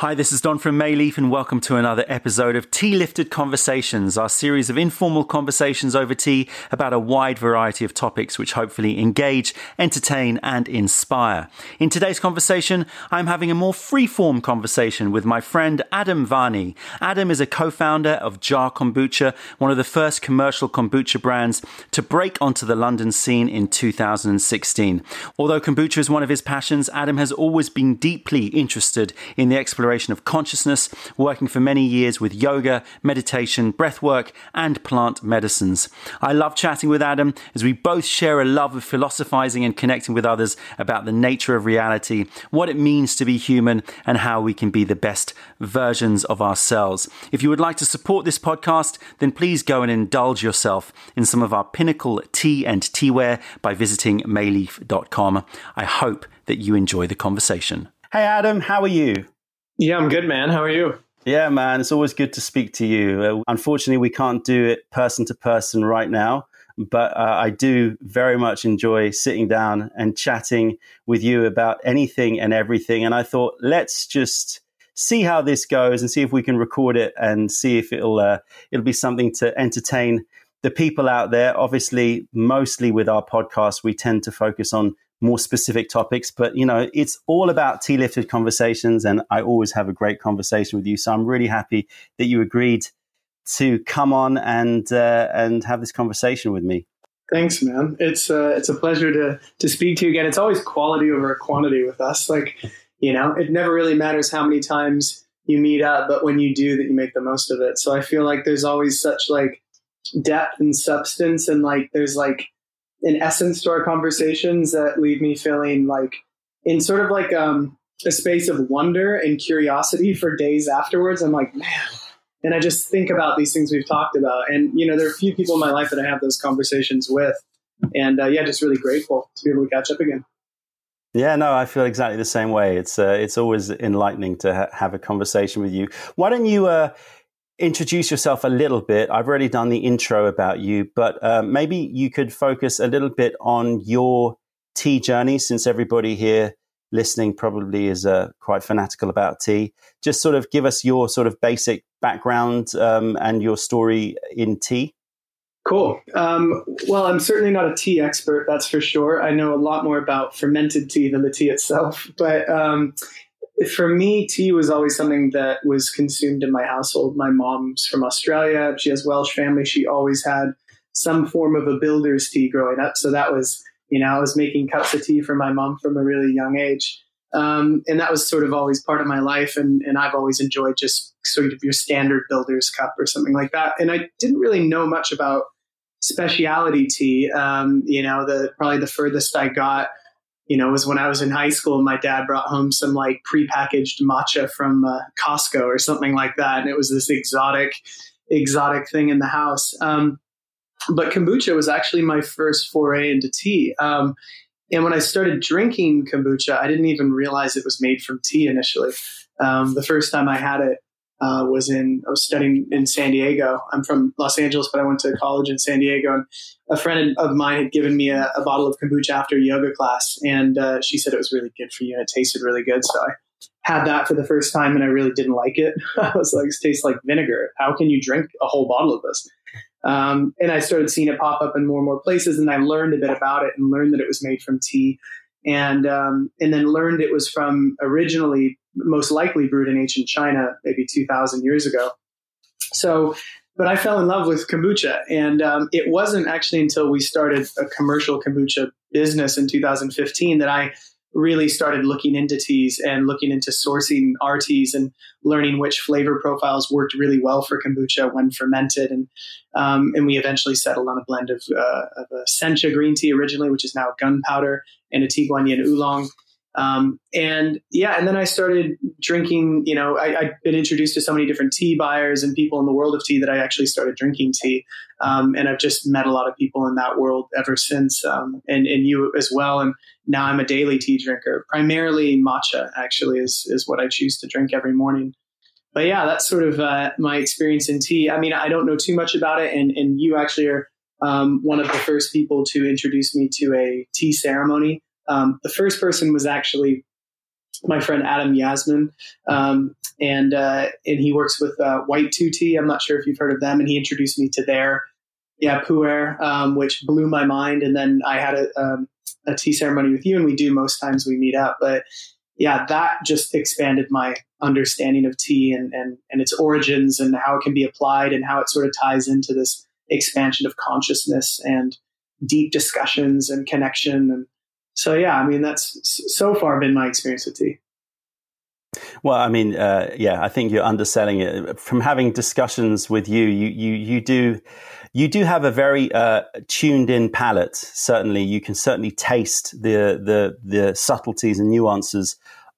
Hi, this is Don from Mei Leaf, and welcome to another episode of Tea Lifted Conversations, our series of informal conversations over tea about a wide variety of topics which hopefully engage, entertain, and inspire. In today's conversation, I'm having a more free-form conversation with my friend Adam Varney. Adam is a co-founder of JARR Kombucha, one of the first commercial kombucha brands to break onto the London scene in 2016. Although kombucha is one of his passions, Adam has always been deeply interested in the exploration exploration of consciousness, working for many years with yoga, meditation, breathwork, and plant medicines. I love chatting with Adam as we both share a love of philosophizing and connecting with others about the nature of reality, what it means to be human, and how we can be the best versions of ourselves. If you would like to support this podcast, then please go and indulge yourself in some of our pinnacle tea and teaware by visiting meileaf.com. I hope that you enjoy the conversation. Hey, Adam, how are you? Yeah, I'm good, man. How are you? Yeah, man, it's always good to speak to you. Uh, unfortunately, we can't do it person to person right now, but uh, I do very much enjoy sitting down and chatting with you about anything and everything. And I thought, let's just see how this goes and see if we can record it and see if it'll uh, it'll be something to entertain the people out there. Obviously, mostly with our podcast, we tend to focus on more specific topics. But, you know, it's all about tea lifted conversations. And I always have a great conversation with you. So I'm really happy that you agreed to come on and, uh, and have this conversation with me. Thanks, man. It's uh, it's a pleasure to to speak to you again. It's always quality over quantity with us. Like, you know, it never really matters how many times you meet up, but when you do, that you make the most of it. So I feel like there's always such like depth and substance, and like there's like an essence to our conversations that leave me feeling like in sort of like um, a space of wonder and curiosity for days afterwards. I'm like, man. And I just think about these things we've talked about. And, you know, there are a few people in my life that I have those conversations with. And uh, yeah, just really grateful to be able to catch up again. Yeah, no, I feel exactly the same way. It's uh, it's always enlightening to ha- have a conversation with you. Why don't you uh, introduce yourself a little bit. I've already done the intro about you, but uh, maybe you could focus a little bit on your tea journey since everybody here listening probably is uh, quite fanatical about tea. Just sort of give us your sort of basic background um, and your story in tea. Cool. Um, well, I'm certainly not a tea expert, that's for sure. I know a lot more about fermented tea than the tea itself. But um, for me, tea was always something that was consumed in my household. My mom's from Australia. She has Welsh family. She always had some form of a builder's tea growing up. So that was, you know, I was making cups of tea for my mom from a really young age. Um, and that was sort of always part of my life. And, and I've always enjoyed just sort of your standard builder's cup or something like that. And I didn't really know much about specialty tea. Um, you know, the probably the furthest I got you know, was when I was in high school. My dad brought home some like prepackaged matcha from uh, Costco or something like that, and it was this exotic, exotic thing in the house. Um, but kombucha was actually my first foray into tea. Um, and when I started drinking kombucha, I didn't even realize it was made from tea initially. Um, the first time I had it, uh, was in I was studying in San Diego. I'm from Los Angeles, but I went to college in San Diego, and a friend of mine had given me a, a bottle of kombucha after yoga class, and uh, she said it was really good for you. and It tasted really good, so I had that for the first time, and I really didn't like it. I was like, "It tastes like vinegar. How can you drink a whole bottle of this?" Um, and I started seeing it pop up in more and more places, and I learned a bit about it and learned that it was made from tea, and um, and then learned it was from originally most likely brewed in ancient China, maybe 2,000 years ago. So, but I fell in love with kombucha. And um, it wasn't actually until we started a commercial kombucha business in 2015 that I really started looking into teas and looking into sourcing our teas and learning which flavor profiles worked really well for kombucha when fermented. And um, and we eventually settled on a blend of, uh, of a sencha green tea originally, which is now gunpowder, and a Tie Guan Yin oolong. Um, and yeah, and then I started drinking. You know, I, had been introduced to so many different tea buyers and people in the world of tea that I actually started drinking tea. Um, and I've just met a lot of people in that world ever since, um, and, and you as well. And now I'm a daily tea drinker. Primarily matcha, actually, is is what I choose to drink every morning. But yeah, that's sort of uh, my experience in tea. I mean, I don't know too much about it, and and you actually are um, one of the first people to introduce me to a tea ceremony um, the first person was actually my friend Adam Yasmin, um, and uh, and he works with uh, White Tea. I'm not sure if you've heard of them, and he introduced me to their yeah pu'er, um, which blew my mind. And then I had a, um, a tea ceremony with you, and we do most times we meet up. But yeah, that just expanded my understanding of tea and, and, and its origins and how it can be applied and how it sort of ties into this expansion of consciousness and deep discussions and connection. And so, yeah, I mean, that's so far been my experience with tea. Well, I mean, uh, yeah, I think you're underselling it. From having discussions with you, you you you do you do have a very uh, tuned in palate. Certainly, you can certainly taste the the the subtleties and nuances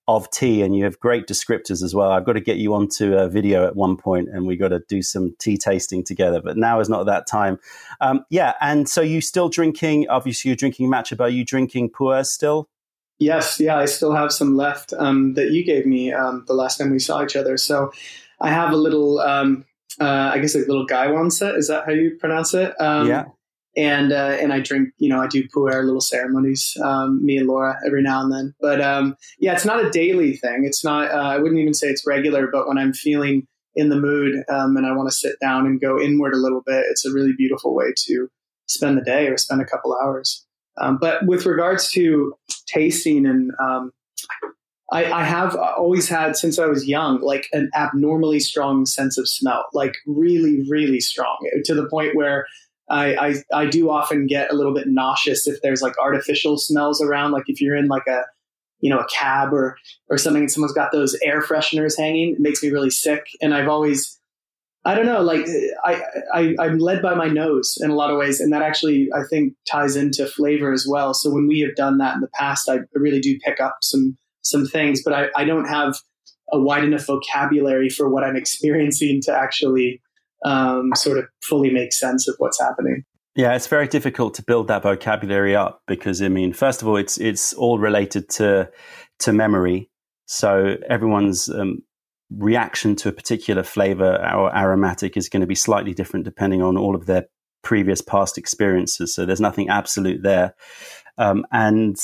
of tea, and you have great descriptors as well. I've got to get you onto a video at one point, and we got to do some tea tasting together. But now is not that time. Um, yeah, and so you still drinking? Obviously, you're drinking matcha. But are you drinking pu'er still? Yes, yeah, I still have some left um, that you gave me um, the last time we saw each other. So I have a little, um, uh, I guess, a little gaiwan set. Is that how you pronounce it? Um, yeah. And uh, and I drink, you know, I do pu'er little ceremonies, um, me and Laura every now and then. But um, yeah, it's not a daily thing. It's not. Uh, I wouldn't even say it's regular. But when I'm feeling in the mood and I want to sit down and go inward a little bit, it's a really beautiful way to spend the day or spend a couple hours. Um, but with regards to tasting and um, I, I, have always had since I was young, like an abnormally strong sense of smell, like really, really strong to the point where I, I, I do often get a little bit nauseous if there's like artificial smells around. Like if you're in like a, you know, a cab or, or something and someone's got those air fresheners hanging, it makes me really sick. And I've always, I don't know, like I, I, I'm led by my nose in a lot of ways. And that actually, I think, ties into flavor as well. So when we have done that in the past, I really do pick up some, some things, but I, I don't have a wide enough vocabulary for what I'm experiencing to actually um, sort of fully make sense of what's happening. Yeah, it's very difficult to build that vocabulary up because I mean, first of all, it's it's all related to to memory. So everyone's um, reaction to a particular flavor or aromatic is going to be slightly different depending on all of their previous past experiences. So there's nothing absolute there. Um, and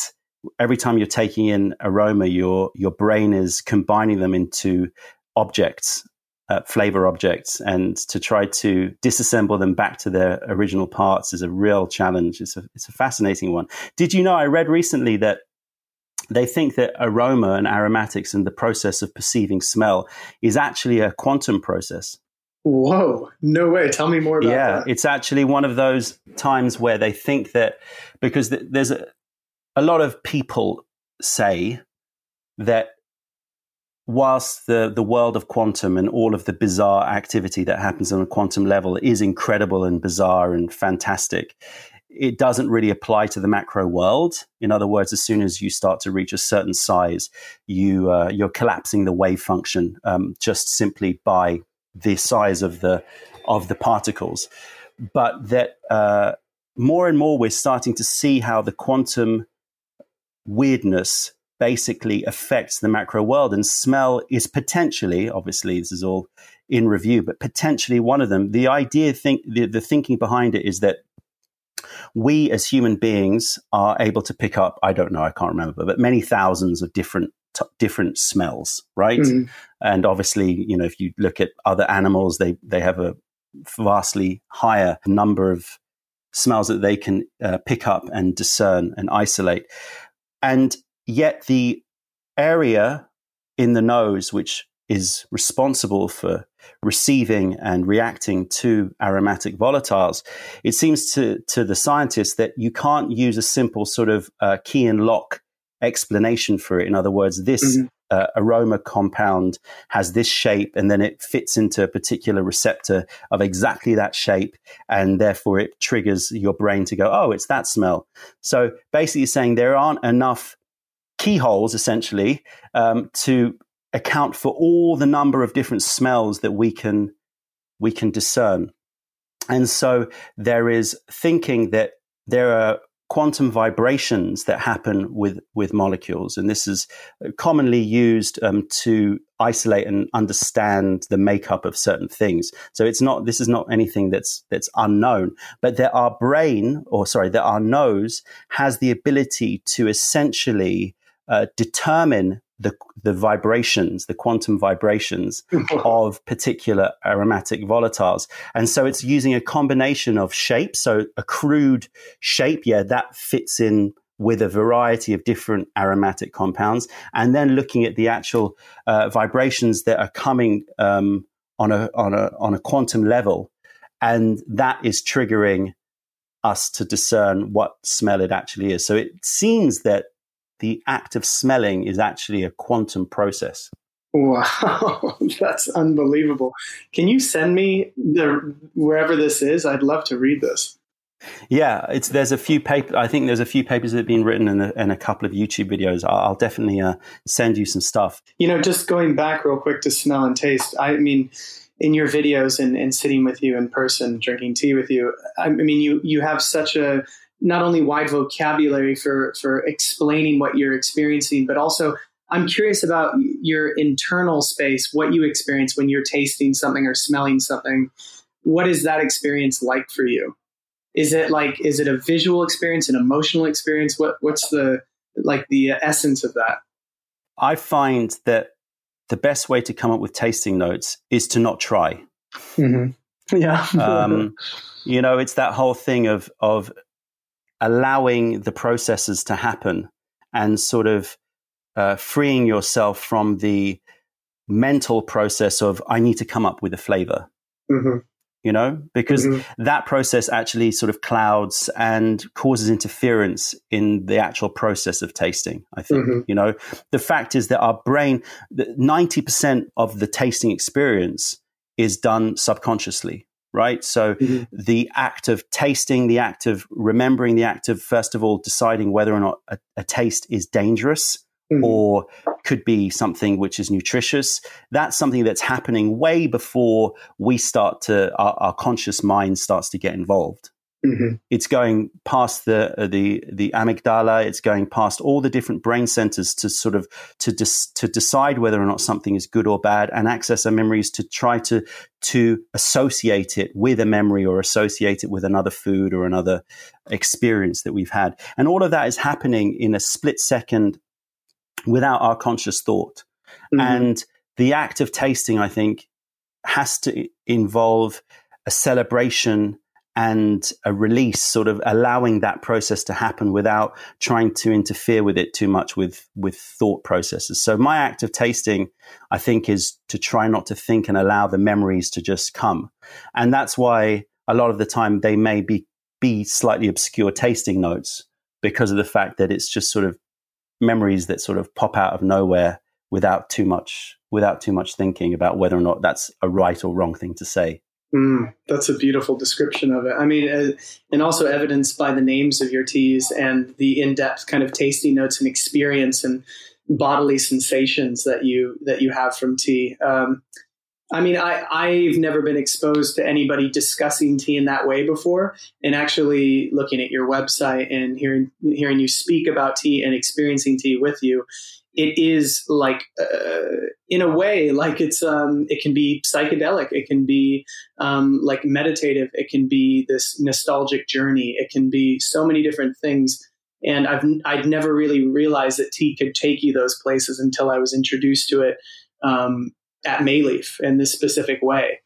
every time you're taking in aroma, your your brain is combining them into objects, uh, flavor objects, and to try to disassemble them back to their original parts is a real challenge. It's a it's a fascinating one. Did you know? I read recently that they think that aroma and aromatics and the process of perceiving smell is actually a quantum process. Whoa, no way. Tell me more about yeah, that. it's actually one of those times where they think that because there's a, a lot of people say that whilst the, the world of quantum and all of the bizarre activity that happens on a quantum level is incredible and bizarre and fantastic, it doesn't really apply to the macro world. In other words, as soon as you start to reach a certain size, you uh, you're collapsing the wave function um, just simply by the size of the of the particles. But that uh, more and more we're starting to see how the quantum weirdness basically affects the macro world, and smell is potentially, obviously, this is all in review, but potentially one of them. The idea, think the, the thinking behind it is that we as human beings are able to pick up, I don't know, I can't remember, but many thousands of different t- different smells, right? Mm-hmm. And obviously, you know, if you look at other animals, they they have a vastly higher number of smells that they can uh, pick up and discern and isolate. And yet the area in the nose which is responsible for receiving and reacting to aromatic volatiles, it seems to, to the scientists that you can't use a simple sort of uh, key and lock explanation for it. In other words, this mm-hmm. uh, aroma compound has this shape and then it fits into a particular receptor of exactly that shape. And therefore it triggers your brain to go, oh, it's that smell. So basically saying there aren't enough keyholes essentially um, to account for all the number of different smells that we can we can discern. And so there is thinking that there are quantum vibrations that happen with with molecules, and this is commonly used um, to isolate and understand the makeup of certain things. So it's not this is not anything that's that's unknown, but that our brain, or sorry, that our nose has the ability to essentially uh, determine the the vibrations, the quantum vibrations of particular aromatic volatiles. And so it's using a combination of shapes. So a crude shape, yeah, that fits in with a variety of different aromatic compounds, and then looking at the actual uh, vibrations that are coming um, on a on a on a quantum level, and that is triggering us to discern what smell it actually is. So it seems that the act of smelling is actually a quantum process. Wow, that's unbelievable. Can you send me the wherever this is? I'd love to read this. Yeah, it's there's a few papers. I think there's a few papers that have been written and a, and a couple of YouTube videos. I'll, I'll definitely uh, send you some stuff. You know, just going back real quick to smell and taste. I mean, in your videos and, and sitting with you in person, drinking tea with you. I mean, you you have such a not only wide vocabulary for for explaining what you're experiencing, but also I'm curious about your internal space, what you experience when you're tasting something or smelling something. What is that experience like for you? Is it like is it a visual experience, an emotional experience? What what's the like the essence of that? I find that the best way to come up with tasting notes is to not try. Mm-hmm. Yeah. um, you know, it's that whole thing of of allowing the processes to happen and sort of uh, freeing yourself from the mental process of I need to come up with a flavor. Mm-hmm. You know, because mm-hmm. that process actually sort of clouds and causes interference in the actual process of tasting. I think, mm-hmm. you know, the fact is that our brain, 90% of the tasting experience is done subconsciously right? So mm-hmm. the act of tasting, the act of remembering, the act of, first of all, deciding whether or not a, a taste is dangerous mm-hmm. or could be something which is nutritious. That's something that's happening way before we start to, our, our conscious mind starts to get involved. Mm-hmm. It's going past the uh, the the amygdala. It's going past all the different brain centers to sort of to dis, to decide whether or not something is good or bad, and access our memories to try to to associate it with a memory or associate it with another food or another experience that we've had. And all of that is happening in a split second without our conscious thought. Mm-hmm. And the act of tasting, I think, has to involve a celebration and a release, sort of allowing that process to happen without trying to interfere with it too much with, with thought processes. So my act of tasting, I think, is to try not to think and allow the memories to just come. And that's why a lot of the time they may be, be slightly obscure tasting notes because of the fact that it's just sort of memories that sort of pop out of nowhere without too much, without too much thinking about whether or not that's a right or wrong thing to say. Mm, that's a beautiful description of it. I mean, uh, and also evidenced by the names of your teas and the in-depth kind of tasting notes and experience and bodily sensations that you that you have from tea. Um, I mean, I, I've never been exposed to anybody discussing tea in that way before, and actually looking at your website and hearing hearing you speak about tea and experiencing tea with you, it is like uh, in a way like it's um, it can be psychedelic it can be um, like meditative it can be this nostalgic journey it can be so many different things and I've I'd never really realized that tea could take you those places until I was introduced to it um, at Mei Leaf in this specific way.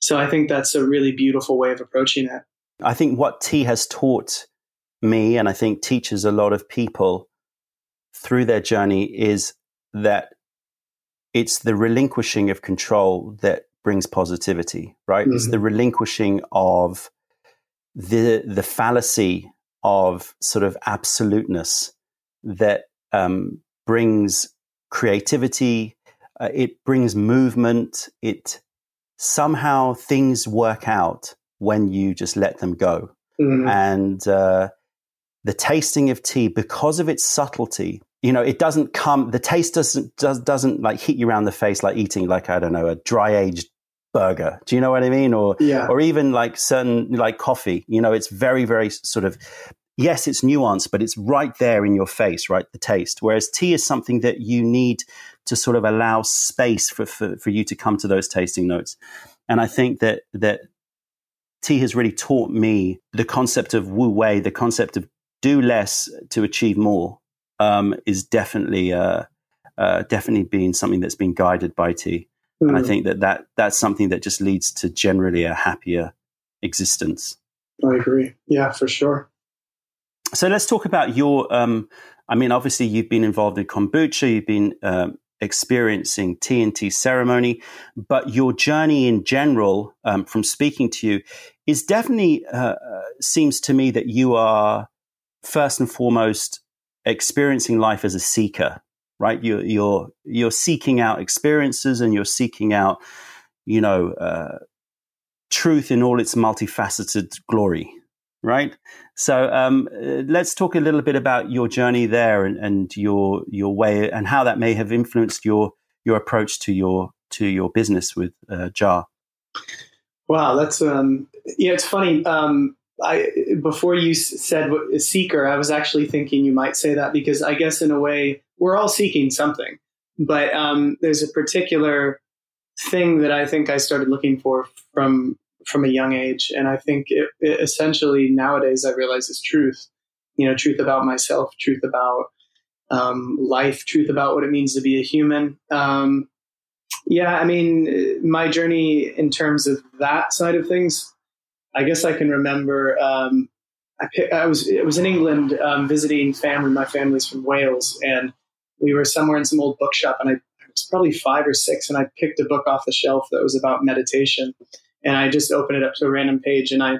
So I think that's a really beautiful way of approaching it. I think what tea has taught me, and I think teaches a lot of people, through their journey is that it's the relinquishing of control that brings positivity, right? Mm-hmm. It's the relinquishing of the the fallacy of sort of absoluteness that um, brings creativity. Uh, it brings movement. It somehow things work out when you just let them go. Mm-hmm. And uh, the tasting of tea, because of its subtlety, you know, it doesn't come, the taste doesn't, does, doesn't like hit you around the face like eating like, I don't know, a dry aged burger. Do you know what I mean? Or, yeah. or even like certain, like coffee, you know, it's very, very sort of, yes, it's nuanced, but it's right there in your face, right? The taste. Whereas tea is something that you need to sort of allow space for, for, for you to come to those tasting notes. And I think that, that tea has really taught me the concept of wu wei, the concept of do less to achieve more um, is definitely a, uh, definitely been something that's been guided by tea. Mm. And I hmm. think that, that that's something that just leads to generally a happier existence. I agree. Yeah, for sure. So let's talk about your. Um, I mean, obviously, you've been involved in kombucha. You've been um, experiencing TNT ceremony, but your journey in general, um, from speaking to you, is definitely uh, uh, seems to me that you are first and foremost experiencing life as a seeker, right? You're you're you're seeking out experiences and you're seeking out, you know, uh, truth in all its multifaceted glory, right? So um, uh, let's talk a little bit about your journey there and, and your your way and how that may have influenced your your approach to your to your business with uh, JARR. Wow, that's um, yeah, it's funny. Um, I before you said seeker, I was actually thinking you might say that because I guess in a way we're all seeking something, but um, there's a particular thing that I think I started looking for from from a young age, and I think it, it essentially nowadays I realize is truth. You know, truth about myself, truth about um, life, truth about what it means to be a human. Um, yeah, I mean, my journey in terms of that side of things, I guess I can remember. Um, I, I, was it was in England um, visiting family. My family's from Wales, and we were somewhere in some old bookshop, and I, I was probably five or six, and I picked a book off the shelf that was about meditation, and I just opened it up to a random page, and I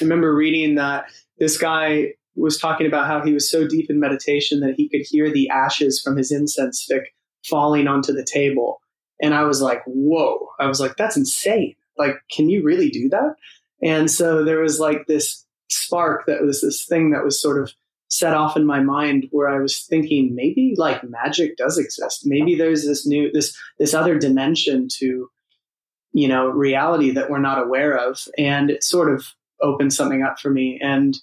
remember reading that this guy was talking about how he was so deep in meditation that he could hear the ashes from his incense stick falling onto the table and I was like, whoa. I was like, that's insane. Like, can you really do that? And so there was like this spark that was this thing that was sort of set off in my mind where I was thinking maybe like magic does exist. Maybe there's this new, this, this other dimension to, you know, reality that we're not aware of. And it sort of opened something up for me. And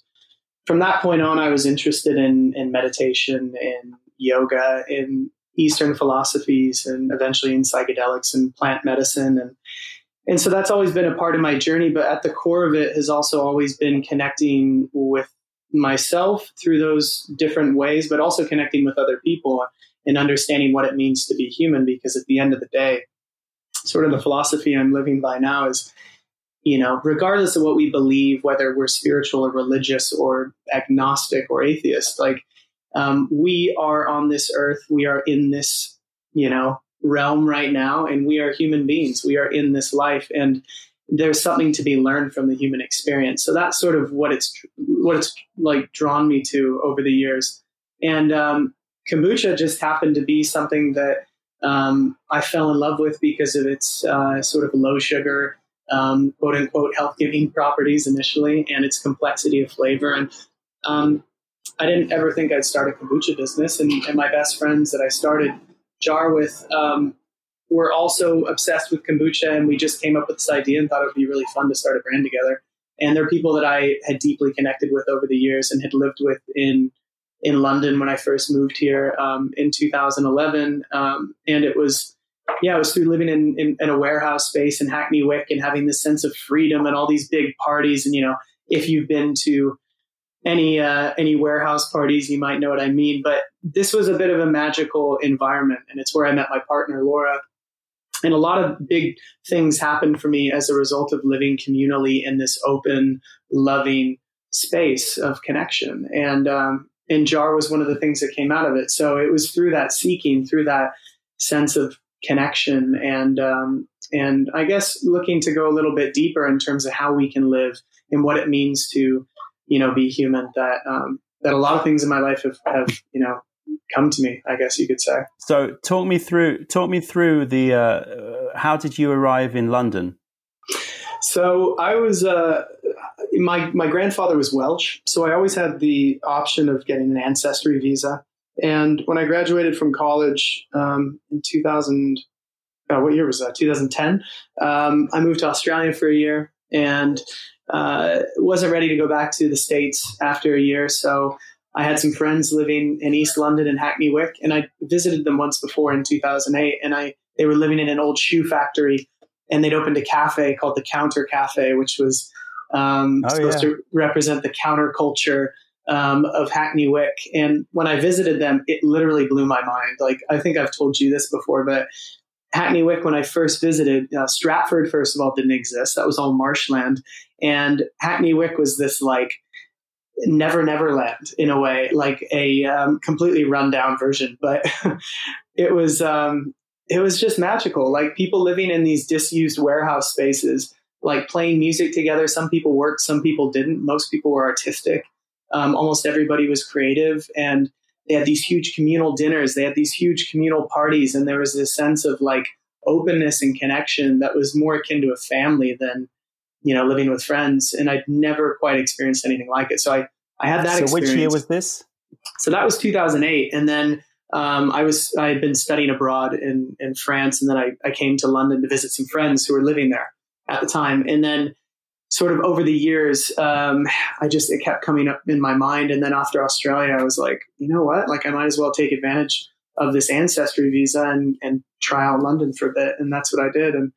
from that point on, I was interested in, in meditation, in yoga, in Eastern philosophies and eventually in psychedelics and plant medicine. And, and so that's always been a part of my journey. But at the core of it has also always been connecting with myself through those different ways, but also connecting with other people and understanding what it means to be human. Because at the end of the day, sort of the philosophy I'm living by now is, you know, regardless of what we believe, whether we're spiritual or religious or agnostic or atheist, like um, we are on this earth, we are in this, you know, realm right now, and we are human beings. We are in this life, and there's something to be learned from the human experience. So that's sort of what it's what it's like drawn me to over the years. And um, kombucha just happened to be something that um, I fell in love with because of its uh, sort of low sugar, um, quote unquote, health giving properties initially, and its complexity of flavor. And um, I didn't ever think I'd start a kombucha business. And, and my best friends that I started JARR with um, were also obsessed with kombucha. And we just came up with this idea and thought it would be really fun to start a brand together. And they're people that I had deeply connected with over the years and had lived with in in London when I first moved here um, in 2011. Um, and it was, yeah, it was through living in, in, in, a warehouse space in Hackney Wick and having this sense of freedom and all these big parties. And, you know, if you've been to any uh, any warehouse parties, you might know what I mean. But this was a bit of a magical environment, and it's where I met my partner Laura. And a lot of big things happened for me as a result of living communally in this open, loving space of connection. And um, and jar was one of the things that came out of it. So it was through that seeking, through that sense of connection, and um, and I guess looking to go a little bit deeper in terms of how we can live and what it means to you know, be human that, um, that a lot of things in my life have, have, you know, come to me, I guess you could say. So talk me through, talk me through the, uh, how did you arrive in London? So I was, uh, my, my grandfather was Welsh. So I always had the option of getting an ancestry visa. And when I graduated from college um, in 2000, uh, what year was that? 2010. Um, I moved to Australia for a year and uh, wasn't ready to go back to the States after a year. So I had some friends living in East London and Hackney Wick, and I visited them once before in 2008. And I they were living in an old shoe factory, and they'd opened a cafe called the Counter Cafe, which was um, oh, supposed yeah. to represent the counterculture um, of Hackney Wick. And when I visited them, it literally blew my mind. Like, I think I've told you this before, but Hackney Wick, when I first visited, uh, Stratford, first of all, didn't exist. That was all marshland. And Hackney Wick was this like never, never land in a way, like a um, completely rundown version. But it was, um, it was just magical. Like people living in these disused warehouse spaces, like playing music together. Some people worked, some people didn't. Most people were artistic. Um, almost everybody was creative. And they had these huge communal dinners. They had these huge communal parties. And there was this sense of like openness and connection that was more akin to a family than, you know, living with friends. And I'd never quite experienced anything like it. So I, I had that so experience. which year was this? So that was 2008. And then um, I was I had been studying abroad in in France, and then I, I came to London to visit some friends who were living there at the time. And then, sort of over the years, um, I just it kept coming up in my mind. And then after Australia, I was like, you know what? Like I might as well take advantage of this ancestry visa and and try out London for a bit. And that's what I did. And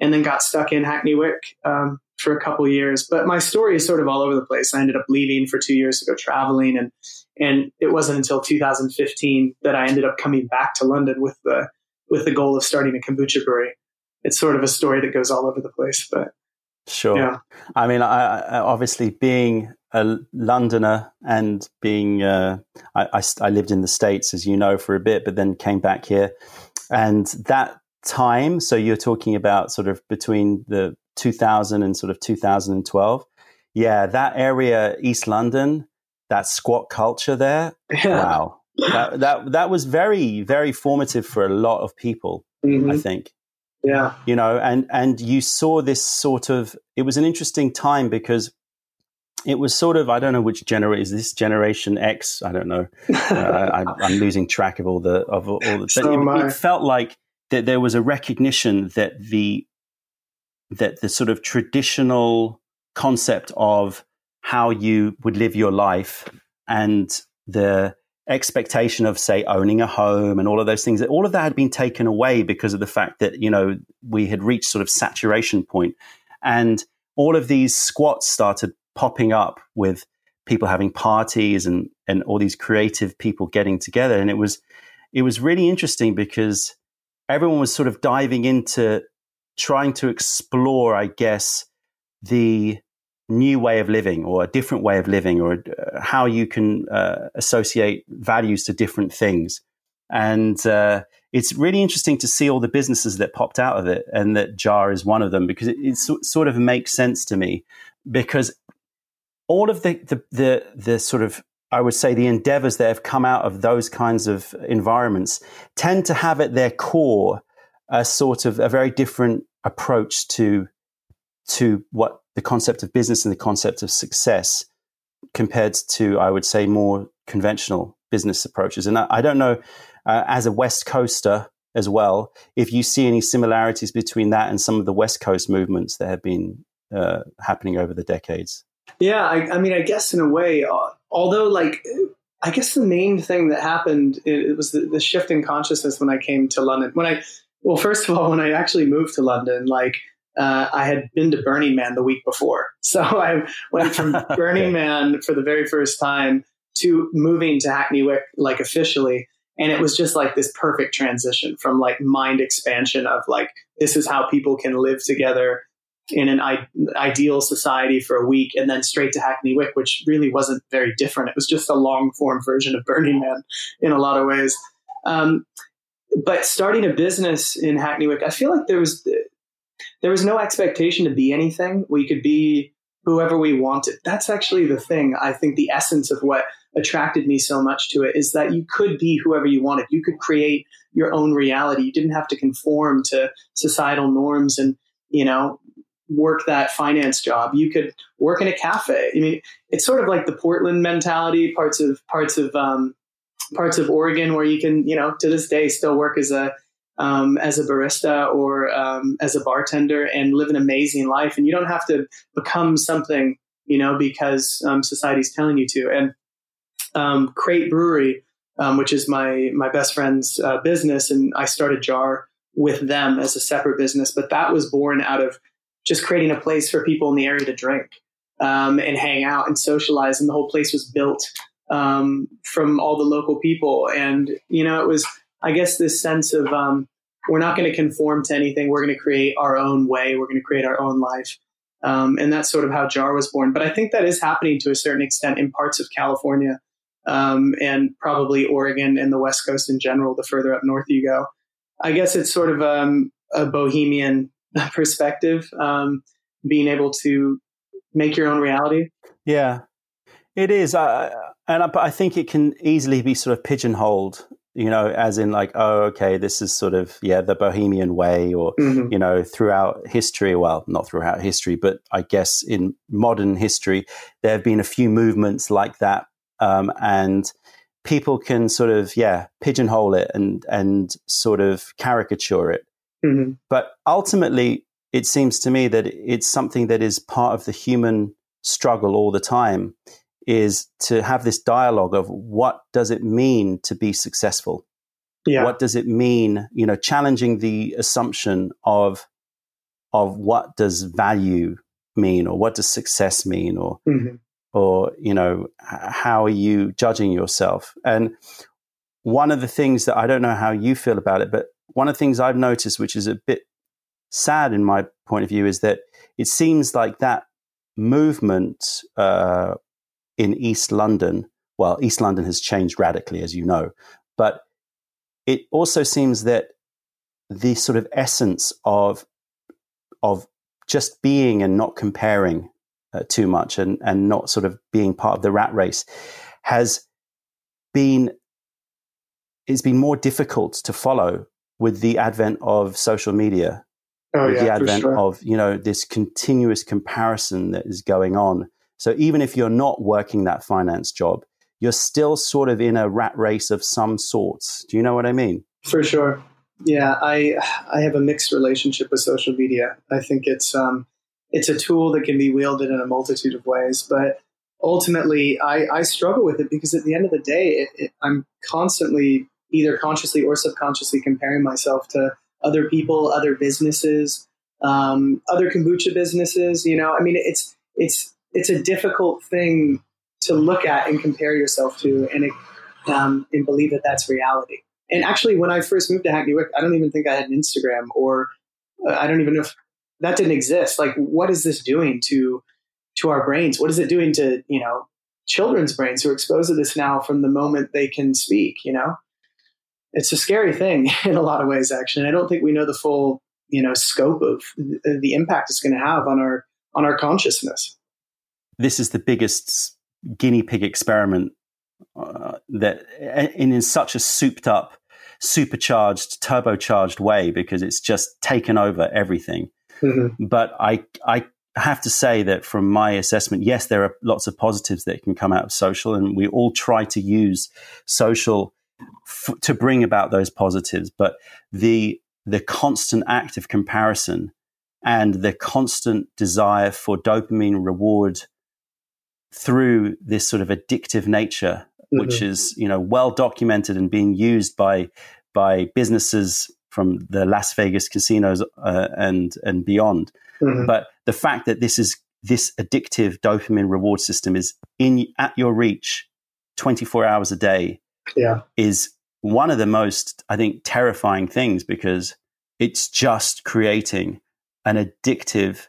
and then got stuck in Hackney Wick um, for a couple years. But my story is sort of all over the place. I ended up leaving for two years to go traveling and and it wasn't until 2015 that I ended up coming back to London with the with the goal of starting a kombucha brewery. It's sort of a story that goes all over the place, but sure. Yeah. I mean, I, I, obviously being a Londoner and being uh, I, I, I lived in the states, as you know, for a bit, but then came back here, and that time. So you're talking about sort of between the 2000 and sort of 2012. Yeah, that area, East London, that squat culture there. Yeah. Wow. that, that that was very very formative for a lot of people mm-hmm. i think yeah. You know and and you saw this sort of it was an interesting time because it was sort of i don't know which generation is this generation x? I don't know. Uh, I, am losing track of all the of all the but so it, it felt like that there was a recognition that the that the sort of traditional concept of how you would live your life and the expectation of say owning a home and all of those things all of that had been taken away because of the fact that you know we had reached sort of saturation point. And all of these squats started popping up with people having parties and and all these creative people getting together. And it was it was really interesting because everyone was sort of diving into trying to explore i guess the new way of living or a different way of living or uh, how you can uh, associate values to different things. And uh, it's really interesting to see all the businesses that popped out of it and that JARR is one of them because it, it sort of makes sense to me because all of the, the, the, the sort of I would say the endeavors that have come out of those kinds of environments tend to have at their core a sort of a very different approach to to what the concept of business and the concept of success compared to, I would say, more conventional business approaches. And I, I don't know, uh, as a West Coaster as well, if you see any similarities between that and some of the West Coast movements that have been uh, happening over the decades. Yeah, I, I, mean, I guess in a way, uh, although like. I guess the main thing that happened it, it was the, the shift in consciousness when I came to London. When I, well, first of all, when I actually moved to London, like uh, I had been to Burning Man the week before. So I went from Burning Man for the very first time to moving to Hackney Wick, like officially. And it was just like this perfect transition from like mind expansion of like, this is how people can live together in an I- ideal society for a week and then straight to Hackney Wick, which really wasn't very different. It was just a long form version of Burning Man in a lot of ways. Um, but starting a business in Hackney Wick, I feel like there was there was no expectation to be anything. We could be whoever we wanted. That's actually the thing. I think the essence of what attracted me so much to it is that you could be whoever you wanted. You could create your own reality. You didn't have to conform to societal norms and, you know, work that finance job. You could work in a cafe. I mean, it's sort of like the Portland mentality, parts of parts of um, parts of Oregon where you can, you know, to this day still work as a um, as a barista or um, as a bartender and live an amazing life. And you don't have to become something, you know, because um, society's telling you to. And um, Crate Brewery, um, which is my my best friend's uh, business, and I started JARR with them as a separate business. But that was born out of just creating a place for people in the area to drink. um, and hang out and socialize. And the whole place was built um, from all the local people. And, you know, it was, I guess, this sense of um, we're not going to conform to anything. We're going to create our own way. We're going to create our own life. Um, and that's sort of how JARR was born. But I think that is happening to a certain extent in parts of California um, and probably Oregon and the West Coast in general, the further up north you go. I guess it's sort of um, a bohemian perspective, um, being able to make your own reality. Yeah, it is. Uh, and I, I think it can easily be sort of pigeonholed you know, as in like, oh, okay, this is sort of, yeah, the bohemian way, or, mm-hmm. you know, throughout history, well, not throughout history, but I guess in modern history, there have been a few movements like that. Um, and people can sort of, yeah, pigeonhole it and, and sort of caricature it. Mm-hmm. But ultimately, it seems to me that it's something that is part of the human struggle all the time is to have this dialogue of what does it mean to be successful? Yeah. What does it mean, you know, challenging the assumption of of what does value mean or what does success mean or mm-hmm. or you know how are you judging yourself and one of the things that i don't know how you feel about it but one of the things i've noticed which is a bit sad in my point of view is that it seems like that movement uh, in East London, well, East London has changed radically, as you know, but it also seems that the sort of essence of of just being and not comparing uh, too much and and not sort of being part of the rat race has been it's been more difficult to follow with the advent of social media oh, with yeah, the advent sure. of you know this continuous comparison that is going on so even if you're not working that finance job, you're still sort of in a rat race of some sorts. Do you know what I mean? For sure. Yeah, I I have a mixed relationship with social media. I think it's um it's a tool that can be wielded in a multitude of ways, but ultimately I, I struggle with it because at the end of the day, it, it, I'm constantly either consciously or subconsciously comparing myself to other people, other businesses, um, other kombucha businesses. You know, I mean, it's it's it's a difficult thing to look at and compare yourself to and, um, and believe that that's reality. And actually, when I first moved to Hackney Wick, I don't even think I had an Instagram or uh, I don't even know if that didn't exist. Like, what is this doing to to our brains? What is it doing to you know children's brains who are exposed to this now from the moment they can speak? You know, it's a scary thing in a lot of ways. Actually, and I don't think we know the full you know scope of the impact it's going to have on our on our consciousness this is the biggest guinea pig experiment uh, that in, in such a souped up supercharged turbocharged way because it's just taken over everything mm-hmm. but i i have to say that from my assessment yes there are lots of positives that can come out of social and we all try to use social f- to bring about those positives but the the constant act of comparison and the constant desire for dopamine reward through this sort of addictive nature, mm-hmm. which is you know well documented and being used by by businesses from the Las Vegas casinos uh, and and beyond. Mm-hmm. But the fact that this is this addictive dopamine reward system is in at your reach 24 hours a day yeah. is one of the most I think terrifying things because it's just creating an addictive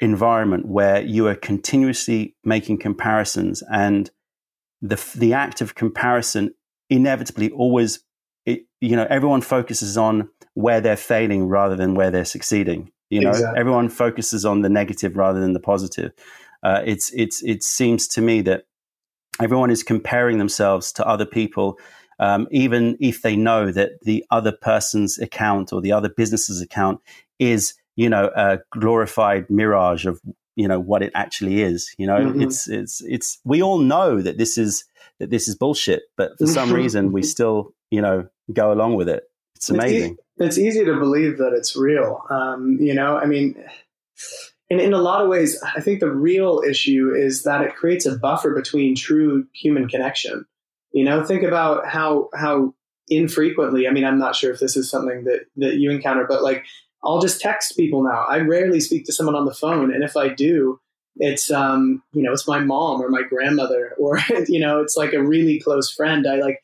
environment where you are continuously making comparisons and the the act of comparison inevitably always it, you know everyone focuses on where they're failing rather than where they're succeeding you know exactly. everyone focuses on the negative rather than the positive uh, it's it's it seems to me that everyone is comparing themselves to other people um, even if they know that the other person's account or the other business's account is you know a glorified mirage of you know what it actually is you know? Mm-hmm. it's it's it's we all know that this is that this is bullshit but for some reason we still you know go along with it. It's amazing it's, e- it's easy to believe that it's real. Um, you know i mean in, in a lot of ways i think the real issue is that it creates a buffer between true human connection. You know think about how how infrequently i mean i'm not sure if this is something that that you encounter but like I'll just text people now. I rarely speak to someone on the phone. And if I do, it's um you know it's my mom or my grandmother or you know it's like a really close friend i like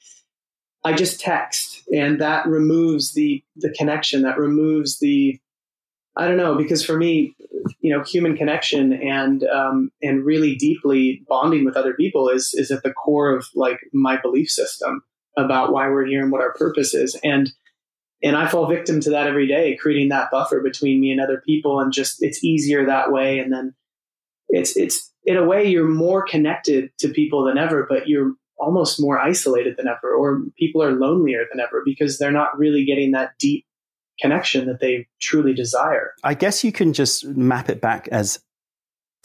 i just text and that removes the the connection that removes the i don't know because for me you know human connection and um and really deeply bonding with other people is is at the core of like my belief system about why we're here and what our purpose is and and I fall victim to that every day, creating that buffer between me and other people, and just it's easier that way. And then it's it's in a way you're more connected to people than ever, but you're almost more isolated than ever, or people are lonelier than ever because they're not really getting that deep connection that they truly desire. I guess you can just map it back as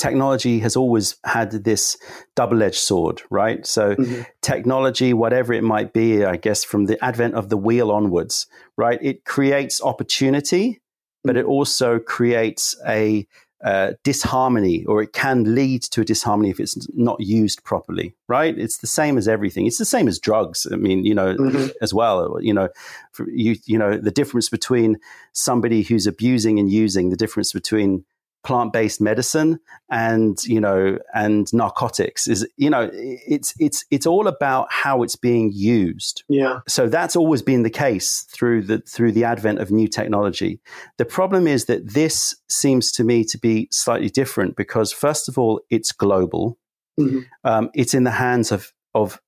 technology has always had this double edged sword, right? So, mm-hmm. technology, whatever it might be, I guess from the advent of the wheel onwards, right? It creates opportunity, but it also creates a uh, disharmony, or it can lead to a disharmony if it's not used properly, right? It's the same as everything. It's the same as drugs. I mean, you know, mm-hmm. as well. You know, you you know the difference between somebody who's abusing and using, the difference between plant-based medicine and you know and narcotics is you know it's it's it's all about how it's being used. Yeah. So that's always been the case through the through the advent of new technology. The problem is that this seems to me to be slightly different because first of all it's global. Mm-hmm. um, it's in the hands of of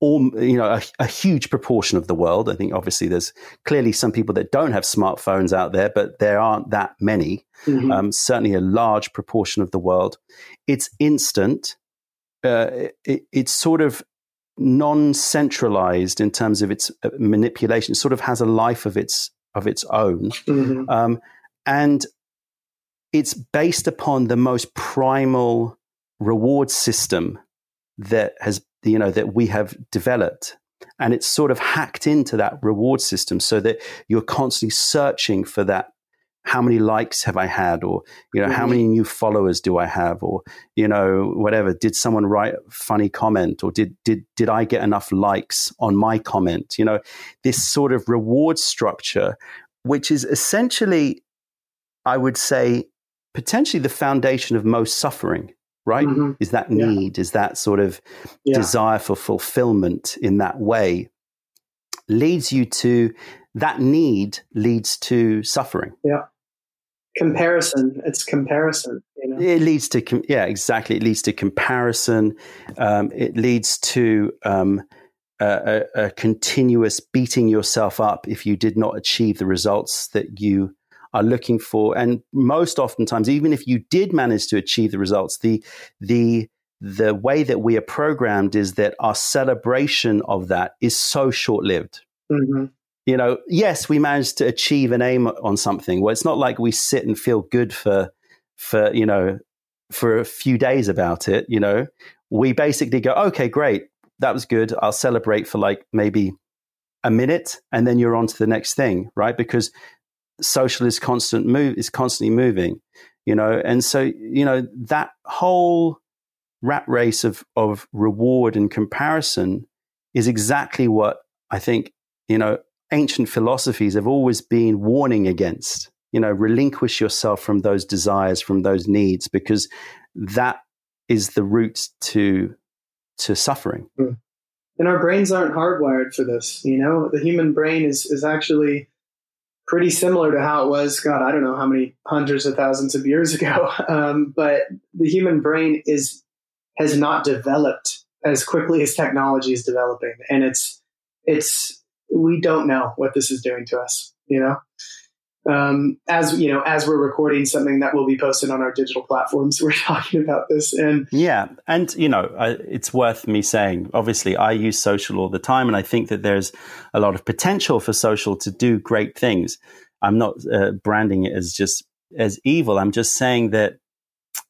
all you know a, a, huge proportion of the world. I think obviously there's clearly some people that don't have smartphones out there, but there aren't that many. Mm-hmm. Um, certainly a large proportion of the world. It's instant. Uh, it, it's sort of non-centralized in terms of its uh, manipulation. It sort of has a life of its of its own, mm-hmm. um, and it's based upon the most primal reward system that has you know that we have developed. And it's sort of hacked into that reward system so that you're constantly searching for that how many likes have i had? or you know mm-hmm. how many new followers do i have? or you know whatever. Did someone write a funny comment? or did did did i get enough likes on my comment? You know this sort of reward structure which is essentially i would say potentially the foundation of most suffering right? Mm-hmm. Is that need, yeah. is that sort of yeah. desire for fulfillment in that way leads you to that need leads to suffering. Yeah. Comparison. It's comparison. You know? It leads to, com- yeah, exactly. It leads to comparison. Um, it leads to um, a, a, a continuous beating yourself up if you did not achieve the results that you are looking for. And most oftentimes, even if you did manage to achieve the results, the the the way that we are programmed is that our celebration of that is so short lived. Mm-hmm. You know, yes, we managed to achieve an aim on something. Well, it's not like we sit and feel good for for you know for a few days about it. You know, we basically go, okay, great, that was good. I'll celebrate for like maybe a minute, and then you're on to the next thing, right? Because social is constant move is constantly moving, you know, and so you know that whole rat race of of reward and comparison is exactly what I think you know ancient philosophies have always been warning against. You know, relinquish yourself from those desires, from those needs, because that is the route to to suffering. Hmm. And our brains aren't hardwired for this. You know, the human brain is is actually pretty similar to how it was, God, I don't know how many hundreds of thousands of years ago. Um, but the human brain is has not developed as quickly as technology is developing, and it's it's we don't know what this is doing to us. You know, um, as you know, as we're recording something that will be posted on our digital platforms, we're talking about this. And yeah, and you know, I, it's worth me saying. Obviously, I use social all the time, and I think that there's a lot of potential for social to do great things. I'm not uh, branding it as just as evil. I'm just saying that,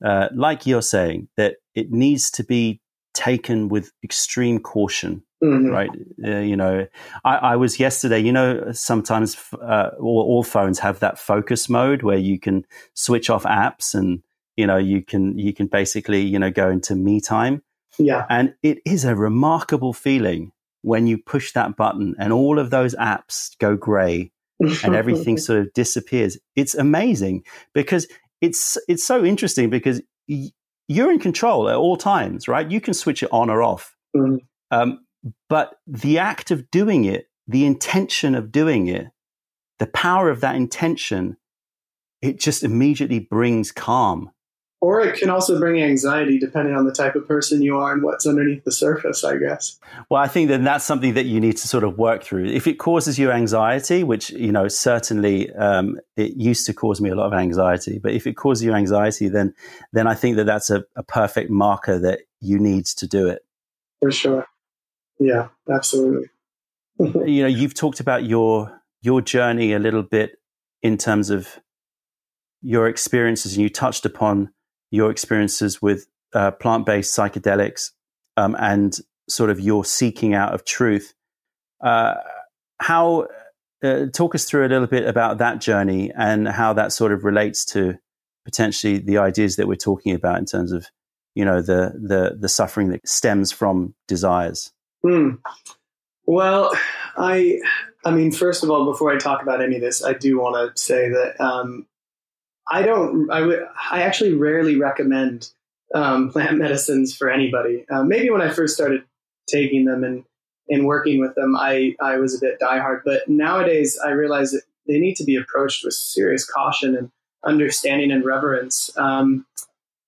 uh, like you're saying, that it needs to be taken with extreme caution Mm-hmm. Right. Uh, you know, I, I, was yesterday, you know, sometimes uh, all, all, phones have that focus mode where you can switch off apps and, you know, you can, you can basically, you know, go into me time. Yeah. And it is a remarkable feeling when you push that button and all of those apps go gray and everything sort of disappears. It's amazing because it's, it's so interesting because y- you're in control at all times, right? You can switch it on or off. Mm-hmm. Um, but the act of doing it, the intention of doing it, the power of that intention, it just immediately brings calm or it can also bring anxiety depending on the type of person you are and what's underneath the surface, I guess. Well, I think that that's something that you need to sort of work through. If it causes you anxiety, which, you know, certainly um, it used to cause me a lot of anxiety, but if it causes you anxiety, then, then I think that that's a, a perfect marker that you need to do it. For sure. Yeah, absolutely. you know, you've talked about your, your journey a little bit in terms of your experiences and you touched upon your experiences with uh, plant based psychedelics um, and sort of your seeking out of truth. Uh, how uh, talk us through a little bit about that journey and how that sort of relates to potentially the ideas that we're talking about in terms of you know the the the suffering that stems from desires. Hmm. Well, I I mean, first of all, before I talk about any of this, I do want to say that um, I don't. I would. I actually rarely recommend um, plant medicines for anybody. Uh, maybe when I first started taking them and and working with them, I I was a bit diehard. But nowadays, I realize that they need to be approached with serious caution and understanding and reverence. Um,